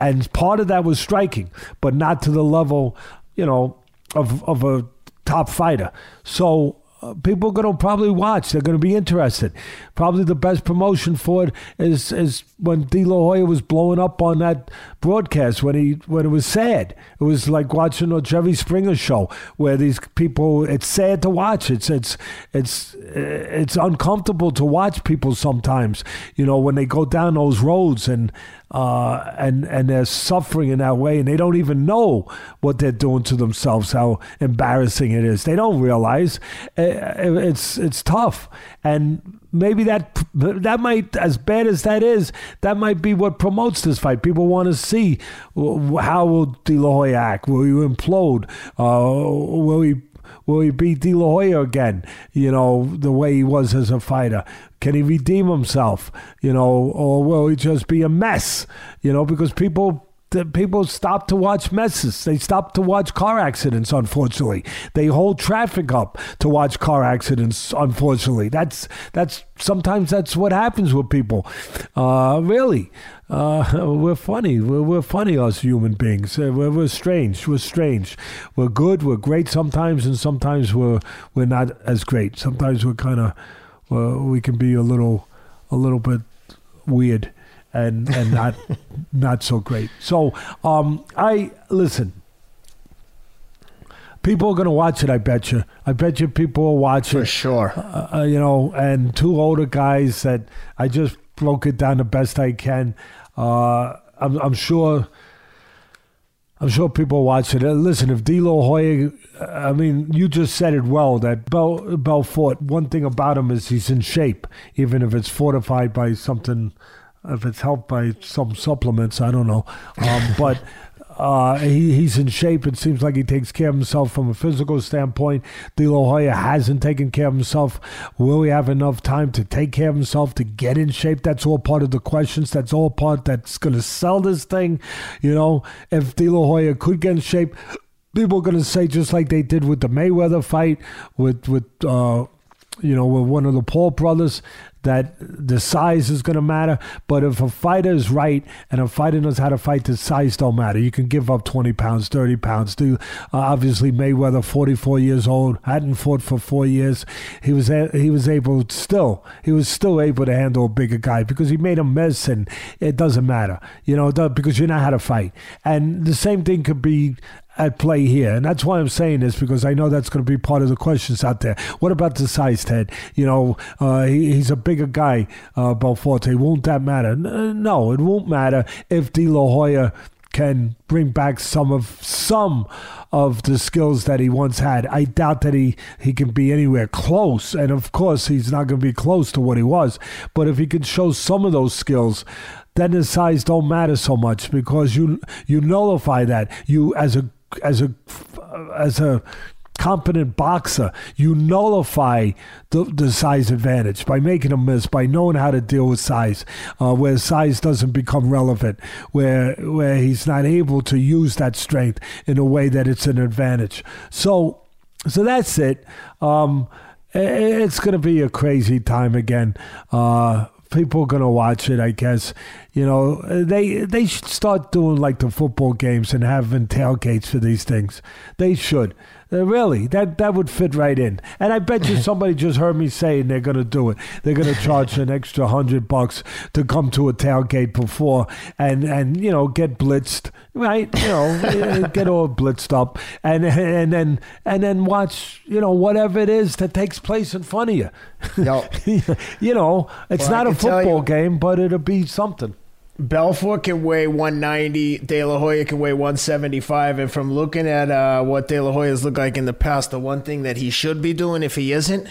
Speaker 2: And part of that was striking, but not to the level, you know, of, of a top fighter. So people are going to probably watch. They're going to be interested. Probably the best promotion for it is is when De La Hoya was blowing up on that broadcast when he when it was sad. It was like watching a Jerry Springer show where these people. It's sad to watch. It's it's it's it's uncomfortable to watch people sometimes. You know when they go down those roads and uh, and and they're suffering in that way, and they don't even know what they're doing to themselves. How embarrassing it is. They don't realize it's it's tough, and maybe that that might, as bad as that is, that might be what promotes this fight. People want to see how will De La Hoya act. Will he implode? Uh, will he Will he beat De La Hoya again? You know, the way he was as a fighter. Can he redeem himself? You know, or will he just be a mess? You know, because people people stop to watch messes. They stop to watch car accidents, unfortunately. They hold traffic up to watch car accidents, unfortunately. That's that's sometimes that's what happens with people. Uh, really. Uh, we're funny. We're, we're, funny, us human beings. Uh, we're, we're strange. We're strange. We're good. We're great sometimes, and sometimes we're we're not as great. Sometimes we're kind of we can be a little a little bit weird and and not not so great. So um, I listen. People are going to watch it. I bet you. I bet you people will watch
Speaker 1: For
Speaker 2: it
Speaker 1: for sure.
Speaker 2: Uh, uh, you know, and two older guys that I just broke it down the best I can. Uh, I'm, I'm sure. I'm sure people watch it. Uh, listen, if De La Hoya, I mean, you just said it well that Bel, Belfort, one thing about him is he's in shape, even if it's fortified by something if it's helped by some supplements, I don't know. Um, but uh, he, he's in shape. It seems like he takes care of himself from a physical standpoint. De La Hoya hasn't taken care of himself. Will he have enough time to take care of himself to get in shape? That's all part of the questions. That's all part that's going to sell this thing. You know, if De La Hoya could get in shape, people are going to say just like they did with the Mayweather fight with with. Uh, you know, with one of the Paul brothers, that the size is going to matter. But if a fighter is right and a fighter knows how to fight, the size don't matter. You can give up 20 pounds, 30 pounds. Do uh, obviously Mayweather, 44 years old, hadn't fought for four years. He was a, he was able still he was still able to handle a bigger guy because he made a mess, and it doesn't matter, you know, because you know how to fight. And the same thing could be at play here. And that's why I'm saying this because I know that's going to be part of the questions out there. What about the size, Ted? You know, uh, he, he's a bigger guy, uh, Belforte. Won't that matter? No, it won't matter if De La Hoya can bring back some of some of the skills that he once had. I doubt that he, he can be anywhere close. And of course, he's not going to be close to what he was. But if he can show some of those skills, then the size don't matter so much because you you nullify that. You as a as a as a competent boxer, you nullify the, the size advantage by making a miss, by knowing how to deal with size, uh, where size doesn't become relevant, where where he's not able to use that strength in a way that it's an advantage. So, so that's it. Um, it's going to be a crazy time again. Uh, people are to watch it, I guess. You know, they they should start doing like the football games and having tailgates for these things. They should. Uh, really, that that would fit right in. And I bet you somebody just heard me saying they're going to do it. They're going to charge an extra hundred bucks to come to a tailgate before and and you know get blitzed, right? You know, get all blitzed up, and and then and then watch you know whatever it is that takes place in front of you. Yep. you know, it's well, not a football game, but it'll be something.
Speaker 1: Belfort can weigh 190. De La Hoya can weigh 175. And from looking at uh, what De La Hoya's looked like in the past, the one thing that he should be doing if he isn't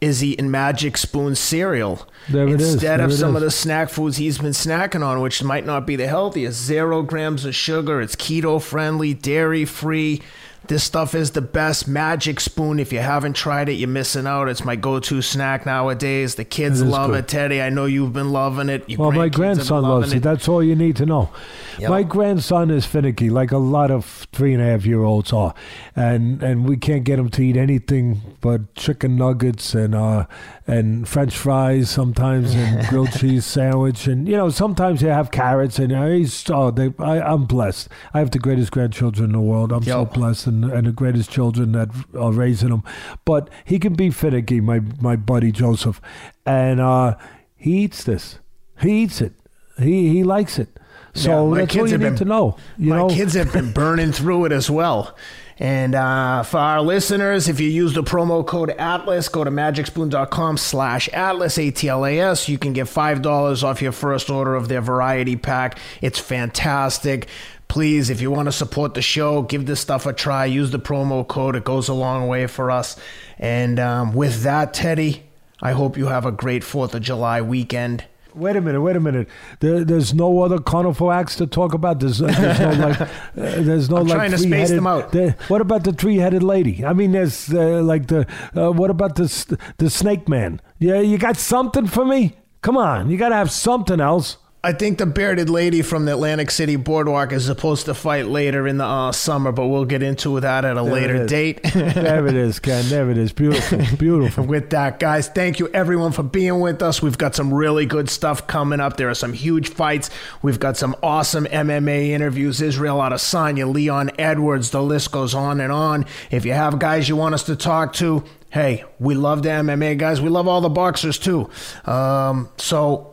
Speaker 1: is eating Magic Spoon cereal.
Speaker 2: Is.
Speaker 1: Instead of some of the snack foods he's been snacking on, which might not be the healthiest. Zero grams of sugar. It's keto friendly, dairy free. This stuff is the best. Magic Spoon. If you haven't tried it, you're missing out. It's my go-to snack nowadays. The kids
Speaker 2: It
Speaker 1: love it. Teddy, I know you've been loving it. Your
Speaker 2: Well, my
Speaker 1: grandkids have been
Speaker 2: grandson loves it.
Speaker 1: it.
Speaker 2: That's all you need to know.
Speaker 1: Yep.
Speaker 2: My grandson is finicky, like a lot of three and a half year olds are, and and we can't get him to eat anything but chicken nuggets and uh and French fries sometimes and grilled cheese sandwich and you know sometimes you have carrots and uh, he's oh they I, I'm blessed. I have the greatest grandchildren in the world. I'm so blessed and, and the greatest children that are raising them. But he can be finicky, my my buddy Joseph, and uh, he eats this. He eats it. He he likes it. So
Speaker 1: Yeah,
Speaker 2: that's all you need
Speaker 1: been-
Speaker 2: to know. You
Speaker 1: my
Speaker 2: know,
Speaker 1: kids have been burning through it as well. And uh, for our listeners, if you use the promo code ATLAS, go to magicspoon.com slash ATLAS, A-T-L-A-S. You can get $5 off your first order of their variety pack. It's fantastic. Please, if you want to support the show, give this stuff a try. Use the promo code. It goes a long way for us. And um, with that, Teddy, I hope you have a great 4th of July weekend.
Speaker 2: wait a minute, wait a minute. There, there's no other carnival acts to talk about. There's, there's no like, uh, there's no
Speaker 1: I'm
Speaker 2: like
Speaker 1: trying to space them out.
Speaker 2: there- what about the three-headed lady? I mean, there's uh, like the uh, what about the the snake man? Yeah, you got something for me? Come on, you got to have something else.
Speaker 1: I think the bearded lady from the Atlantic City Boardwalk is supposed to fight later in the uh, summer, but we'll get into that at a
Speaker 2: There
Speaker 1: later date.
Speaker 2: There it is, Ken. There it is. Beautiful, beautiful.
Speaker 1: with that, guys, thank you everyone for being with us. We've got some really good stuff coming up. There are some huge fights. We've got some awesome MMA interviews. Israel Adesanya, Leon Edwards. The list goes on and on. If you have guys you want us to talk to, hey, we love the MMA guys. We love all the boxers too. Um, so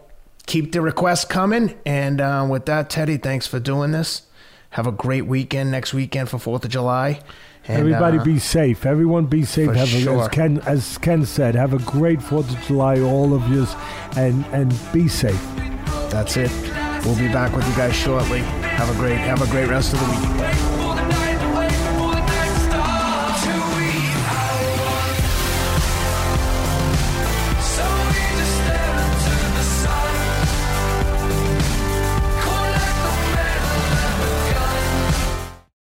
Speaker 1: keep the requests coming. And uh, with that, Teddy, thanks for doing this. Have a great weekend next weekend for Fourth of July. And,
Speaker 2: Everybody
Speaker 1: uh,
Speaker 2: be safe. Everyone be safe.
Speaker 1: for
Speaker 2: Have a,
Speaker 1: sure.
Speaker 2: as Ken as Ken said, have a great Fourth of July, all of you, and and be safe.
Speaker 1: That's it. We'll be back with you guys shortly. Have a great have a great rest of the week.